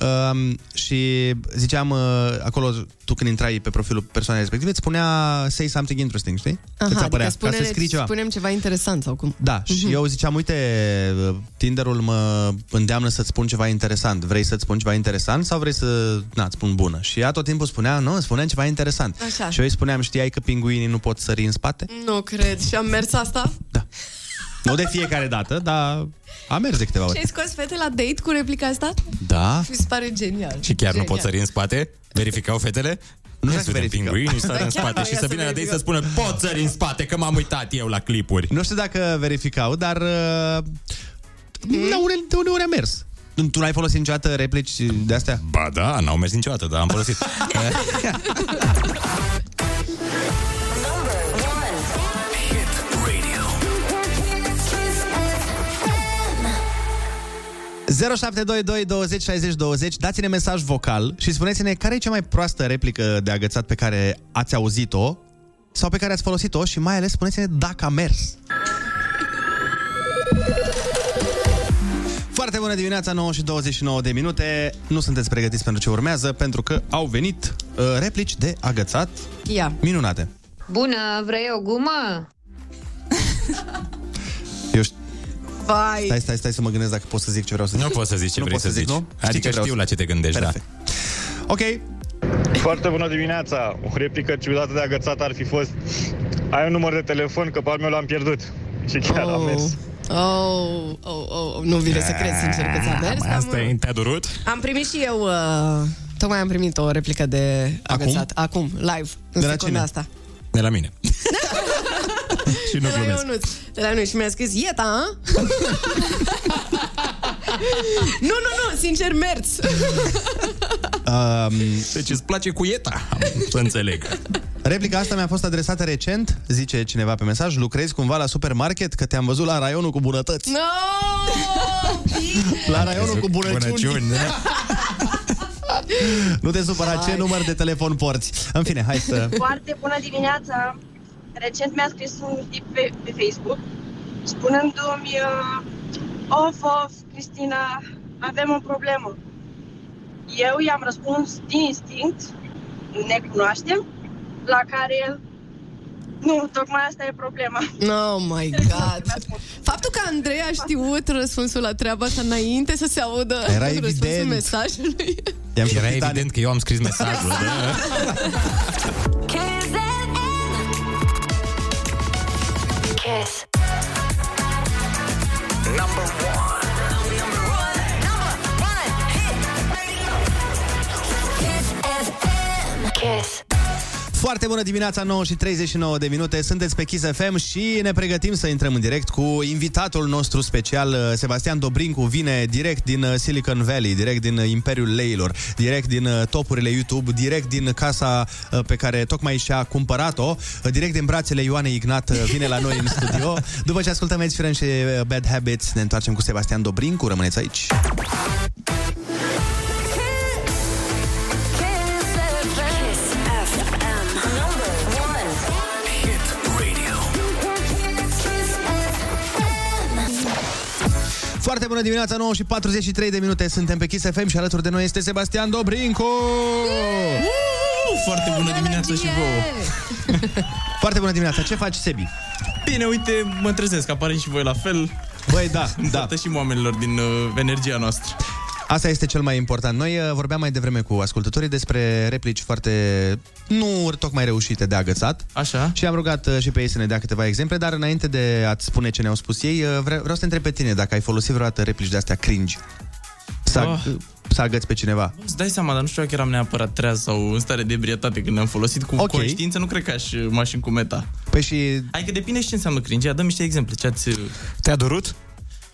Um, și ziceam uh, acolo, tu când intrai pe profilul persoanei respective, îți spunea say something interesting, știi? Aha, Îți apărea, adică ca să scrii spune, ceva. spunem ceva interesant sau cum? Da, și Mhm. eu ziceam, uite, Tinderul mă îndeamnă să-ți spun ceva interesant. Vrei să-ți spun ceva interesant sau vrei să, na, îți spun bună? Și ea tot timpul spunea, nu, spuneam ceva interesant. Așa. Și eu îi spuneam, știai că pinguinii nu pot sări în spate? Nu cred. Și am mers asta? Nu de fiecare dată, dar a mers de câteva Și ori. ai scos fete la date cu replica asta? Da? Mi se pare genial. Și chiar genial. nu pot sări în spate? Verificau fetele? Nu știu dacă verificau. Pinguini [laughs] stă Da, în chiar spate nu și ia să să vină la date să verificăm. spună pot sări în spate, că m-am uitat eu la clipuri. Nu știu dacă verificau, dar uh, Mhm. da, uneori, de uneori a mers. Tu tu n-ai folosit niciodată replici de astea? Ba da, n-au mers niciodată, dar am folosit. [laughs] [laughs] 0722 20 60 20 Dați-ne mesaj vocal și spuneți-ne care e cea mai proastă replică de agățat pe care ați auzit-o sau pe care ați folosit-o și mai ales spuneți-ne dacă a mers. Foarte bună dimineața, 9 și 29 de minute. Nu sunteți pregătiți pentru ce urmează, pentru că au venit uh, replici de agățat Ia. minunate. Bună, vrei o gumă? [laughs] Eu știu... Vai. Stai, stai, stai să mă gândesc dacă pot să zic ce vreau să zic. Nu poți să zici ce nu vrei pot să zici. nu? Adică ce vreau știu să- la ce te gândești, da. Perfect. Ok. Foarte bună dimineața! O replică ciudată de agățat ar fi fost Ai un număr de telefon, că pe al meu l-am pierdut. Și chiar am mers. Oh, oh, oh, nu vine să cred sincer că ți-a mers. Mai asta Am, e, te-a durut? am primit și eu, uh, tocmai am primit o replică de agățat. Acum, live, în De la secunda cine? asta. De la mine. [laughs] [laughs] și nu de la glumesc. Ionuț. De la noi și mi-a scris, Ieta, a? [laughs] nu, nu, nu, sincer, mers. Um, deci îți place cu ieta, să înțeleg. Replica asta mi-a fost adresată recent, zice cineva pe mesaj, lucrezi cumva la supermarket, că te-am văzut la raionul cu bunătăți. No! La raionul cu bunăciuni. Bunăciuni, da. Nu te supăra, ce Hai. număr de telefon porți? În fine, hai să... Foarte bună dimineața! Recent mi-a scris un tip pe, pe Facebook spunându-mi uh, Of, of, Cristina, avem o problemă. Eu i-am răspuns din instinct, ne cunoaștem, la care el nu, tocmai asta e problema. Oh my [laughs] God! Faptul că Andrei a știut răspunsul la treaba asta înainte să se audă Era răspunsul evident. mesajului. Era evident că eu am scris mesajul. [laughs] Kiss. Number one. Number one. Number one hit. Kiss FM. Kiss. Foarte bună dimineața, 9 și 39 de minute. Sunteți pe Kiss FM și ne pregătim să intrăm în direct cu invitatul nostru special, uh, Sebastian Dobrincu. Vine direct din uh, Silicon Valley, direct din uh, Imperiul Leilor, direct din uh, topurile YouTube, direct din casa uh, pe care tocmai și-a cumpărat-o, uh, direct din brațele Ioanei Ignat, uh, vine la noi în studio. [laughs] După ce ascultăm Ed Sheeran și uh, Bad Habits, ne întoarcem cu Sebastian Dobrincu. Rămâneți aici. Foarte bună dimineața, 9 și 43 de minute. Suntem pe Kiss FM și alături de noi este Sebastian Dobrincu. Foarte bună dimineața și vouă! [laughs] Foarte bună dimineața. Ce faci, Sebi? Bine, uite, mă trezesc, apare și voi la fel. Băi, da, da. și oamenilor din uh, energia noastră. Asta este cel mai important. Noi uh, vorbeam mai devreme cu ascultătorii despre replici foarte nu tocmai reușite de agățat. Așa. Și am rugat uh, și pe ei să ne dea câteva exemple, dar înainte de a-ți spune ce ne-au spus ei, uh, vre- vreau să te întreb pe tine dacă ai folosit vreodată replici de astea cringe. Să, Ah. ag- să agăți pe cineva. Îți dai seama, dar nu știu dacă eram neapărat treaz sau în stare de ebrietate când am folosit cu Ok. conștiință, nu cred că aș m-aș încumeta. Păi și... Adică depinde și ce înseamnă cringe. Ia, dă niște exemple. Ce ați... Te-a durut?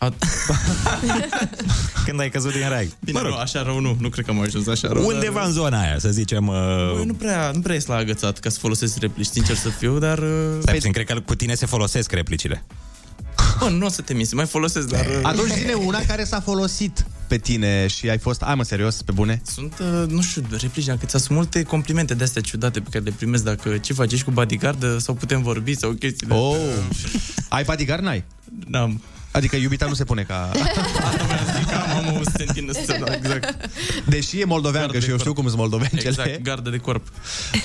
A... [laughs] Când ai căzut din rag. Bine, mă rog. nu, așa rău nu. Nu cred că am ajuns așa rău. Undeva dar... în zona aia, să zicem... Băi, Uh... nu prea, nu prea ies la agățat ca să folosesc replici, sincer să fiu, dar... uh, Stai puțin, cred că cu tine se folosesc replicile. Bă, nu o să te minți, mai folosesc, dar... uh, Atunci zine una care s-a folosit pe tine și ai fost, ai mă, serios, pe bune? Sunt, uh, nu știu, replici, dacă ți sunt multe complimente de astea ciudate pe care le primesc dacă ce faci, ești cu bodyguard uh, sau putem vorbi sau chestii de Oh. Ai bodyguard, n-ai? N-am. Adică iubita nu se pune ca... [laughs] Am o sentină să [laughs] exact. Deși e moldoveancă și eu știu cum sunt moldovencele. Exact, gardă de corp.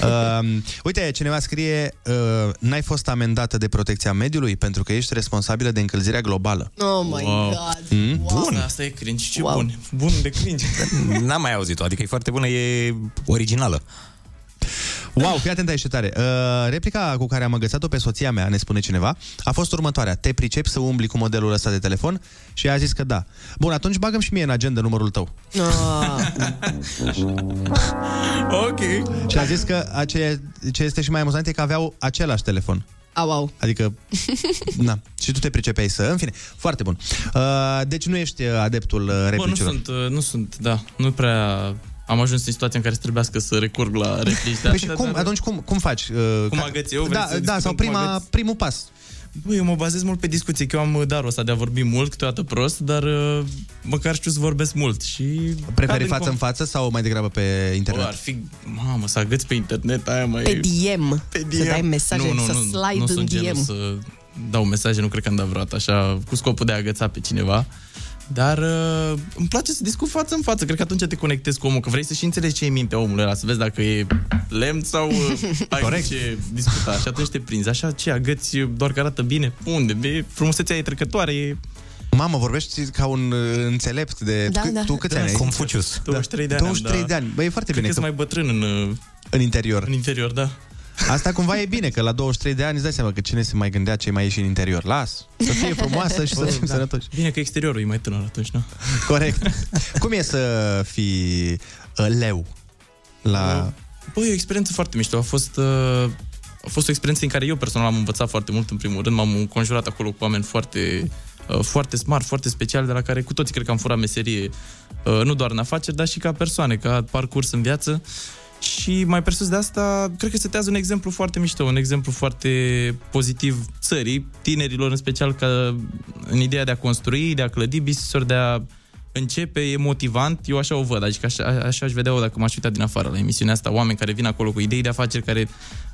Uh, uite, cineva scrie uh, N-ai fost amendată de protecția mediului pentru că ești responsabilă de încălzirea globală. Oh my Wow. God! Mm? Bun. Asta, asta e cringe, ce wow. bun. Bun de cringe. [laughs] N-am mai auzit-o, adică e foarte bună, e originală. Wow, fii atent aici ce tare. Uh, replica cu care am agățat-o pe soția mea, ne spune cineva, a fost următoarea. Te pricepi să umbli cu modelul ăsta de telefon? Și ea a zis că da. Bun, atunci bagăm și mie în agenda numărul tău. Ah. [laughs] ok. Și a zis că a ce, ce este și mai amuzant e că aveau același telefon. Au, au. Adică, na, și tu te pricepeai să... În fine, foarte bun. Uh, deci nu ești uh, adeptul uh, Bă, nu replicilor. sunt, uh, nu sunt, da, nu prea... Am ajuns în situația în care să trebuiască să recurg la replici de Păi și astea, cum, dar- atunci cum, cum faci? Uh, Cum ca- agăți eu? Vrei Da, să da discutăm sau cum prima, agăți? primul pas. Bă, eu mă bazez mult pe discuție, că eu am uh, darul ăsta de a vorbi mult, câteodată prost, dar uh, măcar știu să vorbesc mult și... Preferi cad față com- în față sau mai degrabă pe internet? Bă, ar fi, mamă, să agăți pe internet, aia mai... Pe DM. Pe Să dai mesaje, să slide nu în sunt genul DM. să dau mesaje, nu cred că am dat vreodată așa, cu scopul de a agăța pe cineva. Dar uh, îmi place să discut față în față. Cred că atunci te conectezi cu omul, că vrei să și înțelegi ce e în mintea omului ăla, să vezi dacă e lemn sau uh, [laughs] ai Corect. ce discuta. Și atunci te prinzi. Așa, ce agăți doar că arată bine? Unde? E, frumusețea e trecătoare, e... Mamă, vorbești ca un uh, înțelept de... Da, tu, da. tu câți Da, ani ai? Confucius. 23 de ani am, 23 da. de ani. Băi, e foarte Cred bine. că sunt mai bătrân în, uh, în interior. în interior, da. Asta cumva e bine, că la 23 de ani îți dai seama că cine se mai gândea ce mai ieși în interior. Las, să fie frumoasă și să Bă, fim da. sănătoși. Bine că exteriorul e mai tânăr atunci, nu? Corect. Cum e să fii uh, leu? La... Băi, e o experiență foarte mișto. A fost, uh, a fost o experiență în care eu personal am învățat foarte mult, în primul rând. M-am înconjurat acolo cu oameni foarte, uh, foarte smart, foarte speciali, de la care cu toții cred că am furat meserie, uh, nu doar în afaceri, dar și ca persoane, ca parcurs în viață. Și mai presus de asta, cred că setează un exemplu foarte mișto, un exemplu foarte pozitiv țării, tinerilor în special, ca în ideea de a construi, de a clădi business de a începe, e motivant, eu așa o văd, adică așa, așa aș vedea-o dacă m-aș uita din afară la emisiunea asta, oameni care vin acolo cu idei de afaceri care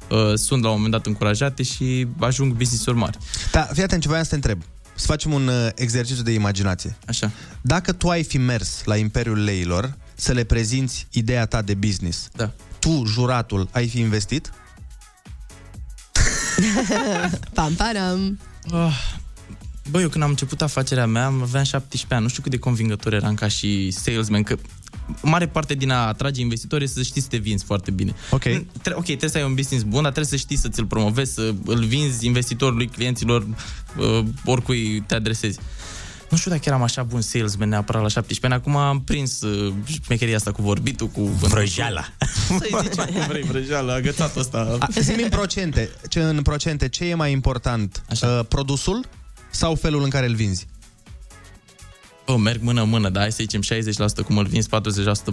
uh, sunt la un moment dat încurajate și ajung business-uri mari. Da, fii atent ce voiam să te întreb. Să facem un uh, exercițiu de imaginație. Așa. Dacă tu ai fi mers la Imperiul Leilor să le prezinți ideea ta de business, da. tu, juratul, ai fi investit? [laughs] Pam, param. Oh, bă, eu când am început afacerea mea, aveam 17 ani, nu știu cât de convingător eram ca și salesman, că mare parte din a atrage investitori este să știi să te vinzi foarte bine. Ok. Tre- ok, trebuie să ai un business bun, dar trebuie să știi să ți-l promovezi, să îl vinzi investitorului, clienților, uh, oricui te adresezi. Nu știu dacă eram așa bun salesman neapărat la 17 ani. Acum am prins uh, șmecheria asta cu vorbitul, cu... Vrăjeala. [laughs] Să-i zicem cum vrei, vrăjeala, agățatul ăsta. A, zi în procente, ce, în procente, ce e mai important? Uh, produsul sau felul în care îl vinzi? Bă, merg mână-mână, dar hai să zicem 60% cum îl vinzi, 40%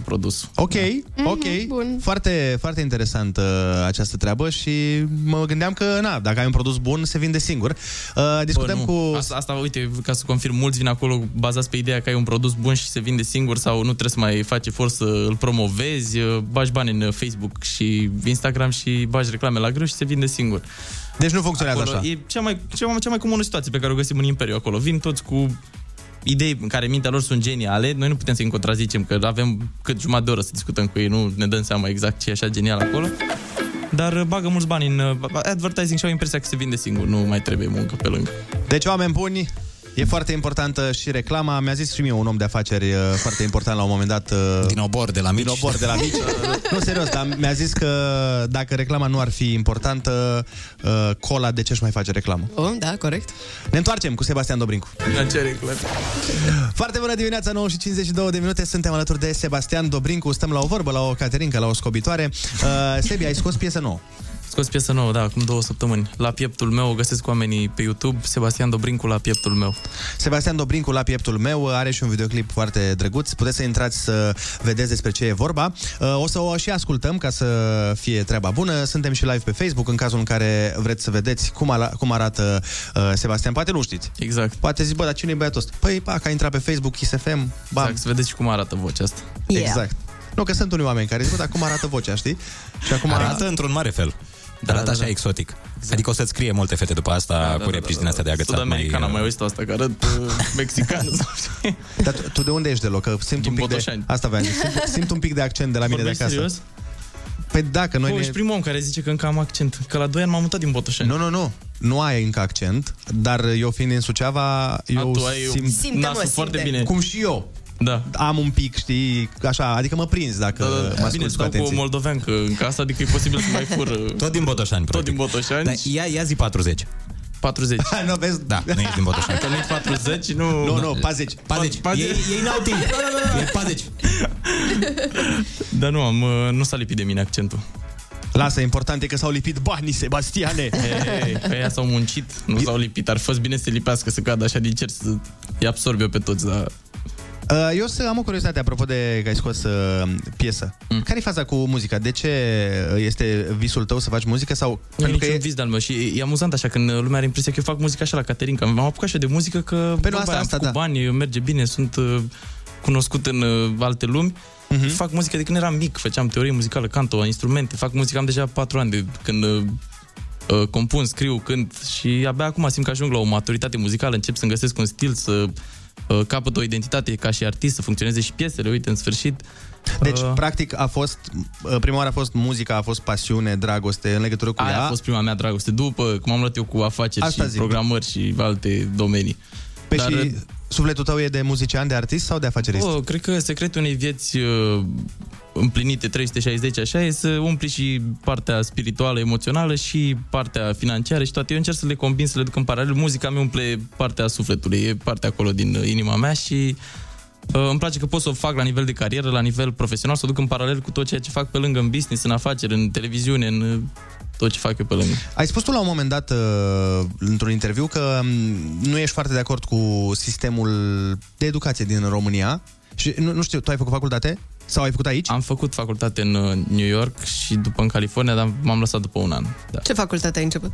produs. Ok, Da. ok. bun. Foarte, foarte interesant uh, această treabă și mă gândeam că, na, dacă ai un produs bun, se vinde singur. Uh, discutăm Bă, cu... nu. Asta, asta, uite, ca să confirm, mulți vin acolo bazați pe ideea că ai un produs bun și se vinde singur sau nu trebuie să mai faci efort să îl promovezi, bagi bani în Facebook și Instagram și bagi reclame la greu și se vinde singur. Deci nu funcționează acolo așa. E cea mai, cea, mai, cea mai comună situație pe care o găsim în Imperiu acolo. Vin toți cu idei în care mintea lor sunt geniale, noi nu putem să-i contrazicem, că avem cât jumătate de oră să discutăm cu ei, nu ne dăm seama exact ce e așa genial acolo. Dar uh, bagă mulți bani în uh, advertising și au impresia că se vinde singur, nu mai trebuie muncă pe lângă. Deci, oameni buni, e foarte importantă și reclama. Mi-a zis și mie un om de afaceri uh, foarte important la un moment dat. uh, Din obor de la mici. Din obor de la mici. nu, serios, dar mi-a zis că dacă reclama nu ar fi importantă, uh, cola, de ce își mai face reclamă? Oh, da, corect. Ne întoarcem cu Sebastian Dobrincu. La ce reclame? Foarte bună dimineața, 9 și 52 de minute. Suntem alături de Sebastian Dobrincu. Stăm la o vorbă, la o caterincă, la o scobitoare. Uh, Sebi, ai scos piesă nouă. Scos piesă nouă, da, acum două săptămâni. La pieptul meu o găsesc oamenii pe YouTube, Sebastian Dobrincu la pieptul meu. Sebastian Dobrincu la pieptul meu are și un videoclip foarte drăguț. Puteți să intrați să vedeți despre ce e vorba. Uh, O să o și ascultăm ca să fie treaba bună. Suntem și live pe Facebook în cazul în care vreți să vedeți cum, ala, cum arată uh, Sebastian. Poate nu știți. Exact. Poate zici, bă, dar cine e băiatul ăsta? Păi, pa, că a intrat pe Facebook, Kiss FM, bam. Exact, să vedeți și cum arată vocea asta. Yeah. Exact. Nu, că sunt unii oameni care zic, bă, dar cum arată vocea, știi? Și acum Arată într-un mare fel. Dar arată da, așa da. exotic. Exact. Adică o să-ți scrie multe fete după asta da, cu replici din astea de agățat. Sud-american, am mai uh, auzit asta, că arăt uh, [laughs] mexican. sau [laughs] ce. Dar tu, tu de unde ești deloc? Că simt Din un pic Botoșani. de... Asta vreau să zic. Simt, simt un pic de accent de la mine Vorbești de acasă. serios? Păi da, că noi Bă, ne... ești primul om care zice că încă am accent. Că la 2 ani m-am mutat din Botoșani. Nu, nu, nu. Nu ai încă accent, dar eu fiind din Suceava, eu tu ai simt... Simte, nasul mă, foarte simte. bine. Cum și eu. Da. Am un pic, știi, așa, adică mă prins dacă Da, mă da, da. Bine, asculti cu stau cu o atenție. moldoveancă în casă, adică e posibil să mai fură. [laughs] Tot din Botoșani, Tot din Botoșani. Da, ia, ia zi 40. 40. [laughs] nu, vezi? Da, nu ești din Botoșani. Că nu 40, nu... Nu, nu, 40. 40. Paze- Ei, ei n-au timp. [laughs] E 40. Dar nu am, uh, nu s-a lipit de mine accentul. Lasă, important e că s-au lipit banii, Sebastiane. Ei, că ea s-au muncit, nu s-au lipit. Ar fi fost bine să se lipească, să cadă așa din cer, să-i absorbe pe toți, dar... Uh, Eu să am o curiozitate apropo de că ai scos uh, piesă. Mm. Care e faza cu muzica? De ce este visul tău să faci muzică sau Nu e pentru că niciun e... vis de-al meu și e amuzant așa când lumea are impresia că eu fac muzică așa la Caterinca. M-am apucat așa de muzică că Pe nu, vorba asta- aia, asta, cu da. bani, merge bine, sunt uh, cunoscut în uh, alte lumi. Mhm. Uh-huh. Fac muzică de când eram mic, făceam teorie muzicală, canto, instrumente, fac muzică, am deja patru ani de când uh, uh, compun, scriu, cânt și abia acum simt că ajung la o maturitate muzicală, încep să-mi găsesc un stil, să uh, capăt o identitate ca și artist, să funcționeze și piesele, uite, în sfârșit. Deci, Uh, practic, a fost, uh, prima oară a fost muzica, a fost pasiune, dragoste în legătură cu Aia ea. a fost prima mea dragoste, după cum am luat eu cu afaceri Asta și zic. programări și alte domenii. Pe și sufletul tău e de muzician, de artist sau de afacerist? Oh, cred că secretul unei vieți uh, împlinite 360 așa e să umpli și partea spirituală, emoțională și partea financiară și toate. Eu încerc să le combin, să le duc în paralel. Muzica mi umple partea sufletului, e partea acolo din uh, inima mea și uh, îmi place că pot să o fac la nivel de carieră, la nivel profesional, să o duc în paralel cu tot ceea ce fac pe lângă în business, în afaceri, în televiziune, în uh, tot ce fac eu pe lângă. Ai spus tu la un moment dat, uh, într-un interviu, că mm, nu ești foarte de acord cu sistemul de educație din România. Și nu, nu știu, tu ai făcut facultate? Sau ai făcut aici? Am făcut facultate în uh, New York și după în California, dar m-am lăsat după un an. Da. Ce facultate ai început?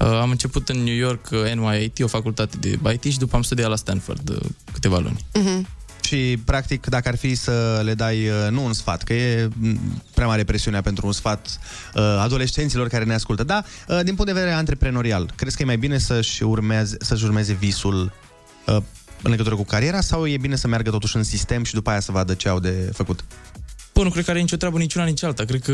Uh, am început în New York uh, NYIT, o facultate de IT și după am studiat la Stanford uh, câteva luni. Uh-huh. Și, practic, dacă ar fi să le dai, uh, nu un sfat, că e m, prea mare presiunea pentru un sfat uh, adolescenților care ne ascultă, da, uh, din punct de vedere antreprenorial, crezi că e mai bine să-și urmeze, să-și urmeze visul uh, în legătură cu cariera sau e bine să meargă totuși în sistem și după aia să vadă ce au de făcut? Bă, nu cred că are nicio treabă nici una, nici alta. Cred că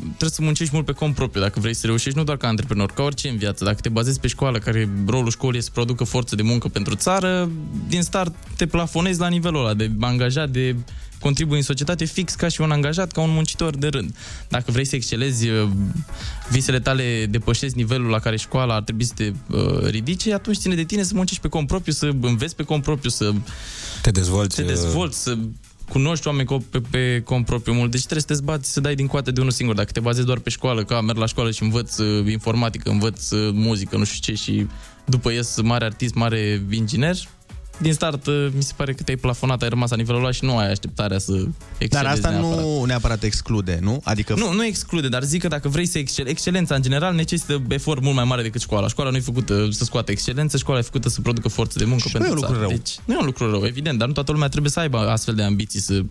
trebuie să muncești mult pe cont propriu dacă vrei să reușești, nu doar ca antreprenor, ca orice în viață. Dacă te bazezi pe școală, care rolul școlii e să producă forță de muncă pentru țară, din start te plafonezi la nivelul ăla de angajat, de contribui în societate fix ca și un angajat, ca un muncitor de rând. Dacă vrei să excelezi, uh, visele tale depășesc nivelul la care școala ar trebui să te uh, ridice, atunci ține de tine să muncești pe cont propriu, să înveți pe cont propriu, să te dezvolți, te uh, dezvolți să cunoști oameni co- pe, pe cont propriu mult. Deci trebuie să te zbați, să dai din coate de unul singur. Dacă te bazezi doar pe școală, ca merg la școală și învăț uh, informatică, învăț uh, muzică, nu știu ce, și după ies mare artist, mare inginer, din start uh, mi se pare că te-ai plafonat, ai rămas la nivelul ăla și nu ai așteptarea să excelezi Dar asta neapărat. nu neapărat exclude, nu? Adică Nu, nu exclude, dar zic că dacă vrei să excel, excelența în general necesită efort mult mai mare decât școala. Școala nu e făcută să scoată excelență, școala e făcută să producă forță de muncă Și nu pentru e un lucru țară. rău. Deci, nu e un lucru rău, evident, dar nu toată lumea trebuie să aibă astfel de ambiții să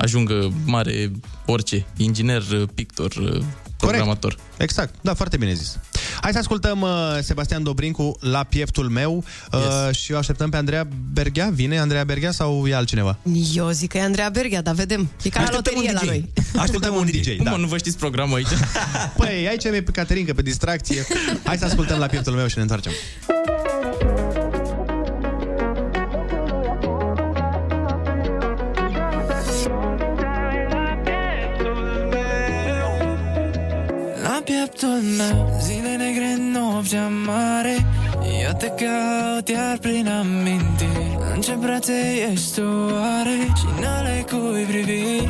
ajungă mare orice, inginer, pictor, programator. Exact, da, foarte bine zis. Hai să ascultăm uh, Sebastian Dobrincu la pieptul meu uh, yes. și o așteptăm pe Andreea Berghea. Vine Andreea Berghea sau e altcineva? Eu zic că e Andreea Berghea, dar vedem. E ca la Așteptăm loterie un la DJ. noi. Așteptăm un DJ, Cum da. mă, nu vă știți programul aici? [laughs] Păi, aici e pe Caterinca, pe distracție. Hai să ascultăm la pieptul meu și ne întoarcem. La pieptul meu. Zile negre, noaptea mare Eu te caut iar prin amintiri În ce brațe ești tu oare? Și în ale cui privi?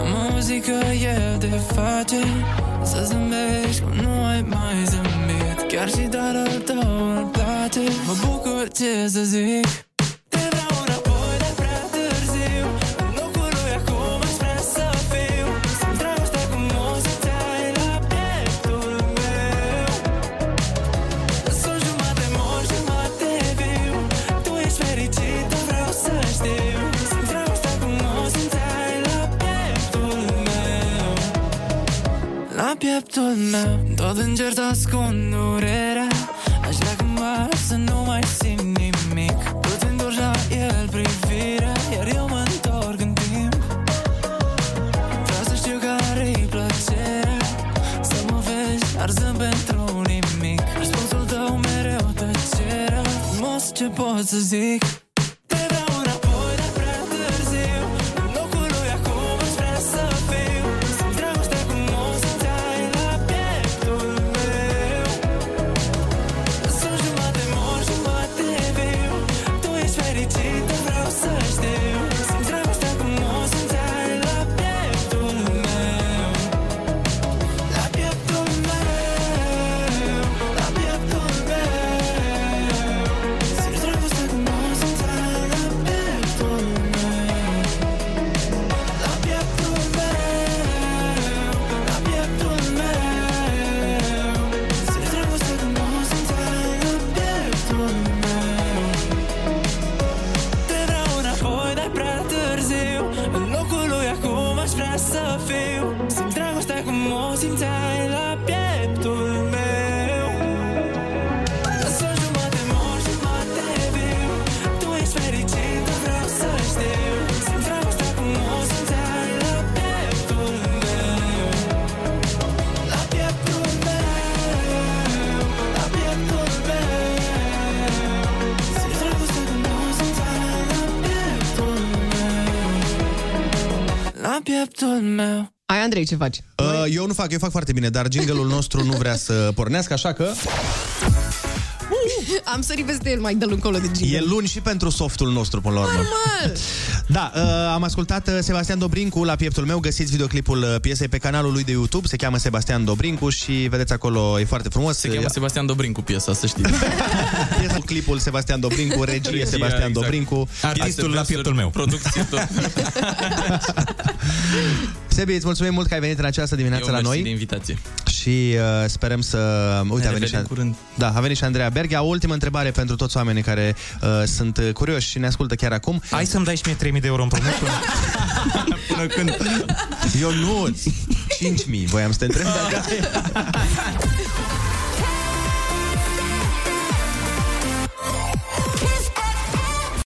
Am auzit că eu te face Să zâmbești cum nu ai mai zâmbit. Chiar și darul tău îmi place. Mă bucur ce să zic pieptul meu. Tot încerc să ascund durerea Aș vrea cumva să nu mai simt nimic. Tu ți întorci la el privirea Iar eu mă întorc în timp. Vreau să știu care-i plăcerea. Să mă vezi arzând pentru nimic. Răspunsul tău mereu tăcerea. Frumos ce pot să zic Andrei, ce faci? Uh, eu nu fac, eu fac foarte bine, dar jingle-ul nostru nu vrea să pornească, așa că [laughs] Am sărit peste el, mai dă încolo de jingle. e luni și pentru softul nostru, până la urmă. Normal. [laughs] Da, uh, am ascultat uh, Sebastian Dobrincu la pieptul meu. Găsiți videoclipul uh, piesei pe canalul lui de YouTube. Se cheamă Sebastian Dobrincu și vedeți acolo, e foarte frumos. Se cheamă Sebastian Dobrincu piesa, să știți. [laughs] Piesa, clipul Sebastian Dobrincu, regie Regia, Sebastian exact. Dobrincu. Artistul la pieptul meu. Producție tot. Sebi, îți mulțumim mult că ai venit în această dimineață Eu la mersi noi. de invitație. Și uh, sperăm să... Uite, a venit și, revedem curând. da, a venit și Andreea Berghia. O ultimă întrebare pentru toți oamenii care uh, sunt uh, curioși și ne ascultă chiar acum. Hai să-mi dai și mie 3000 de euro împrumut [laughs] până, până când... Eu nu, 5.000, voiam să te întreb dacă... [laughs]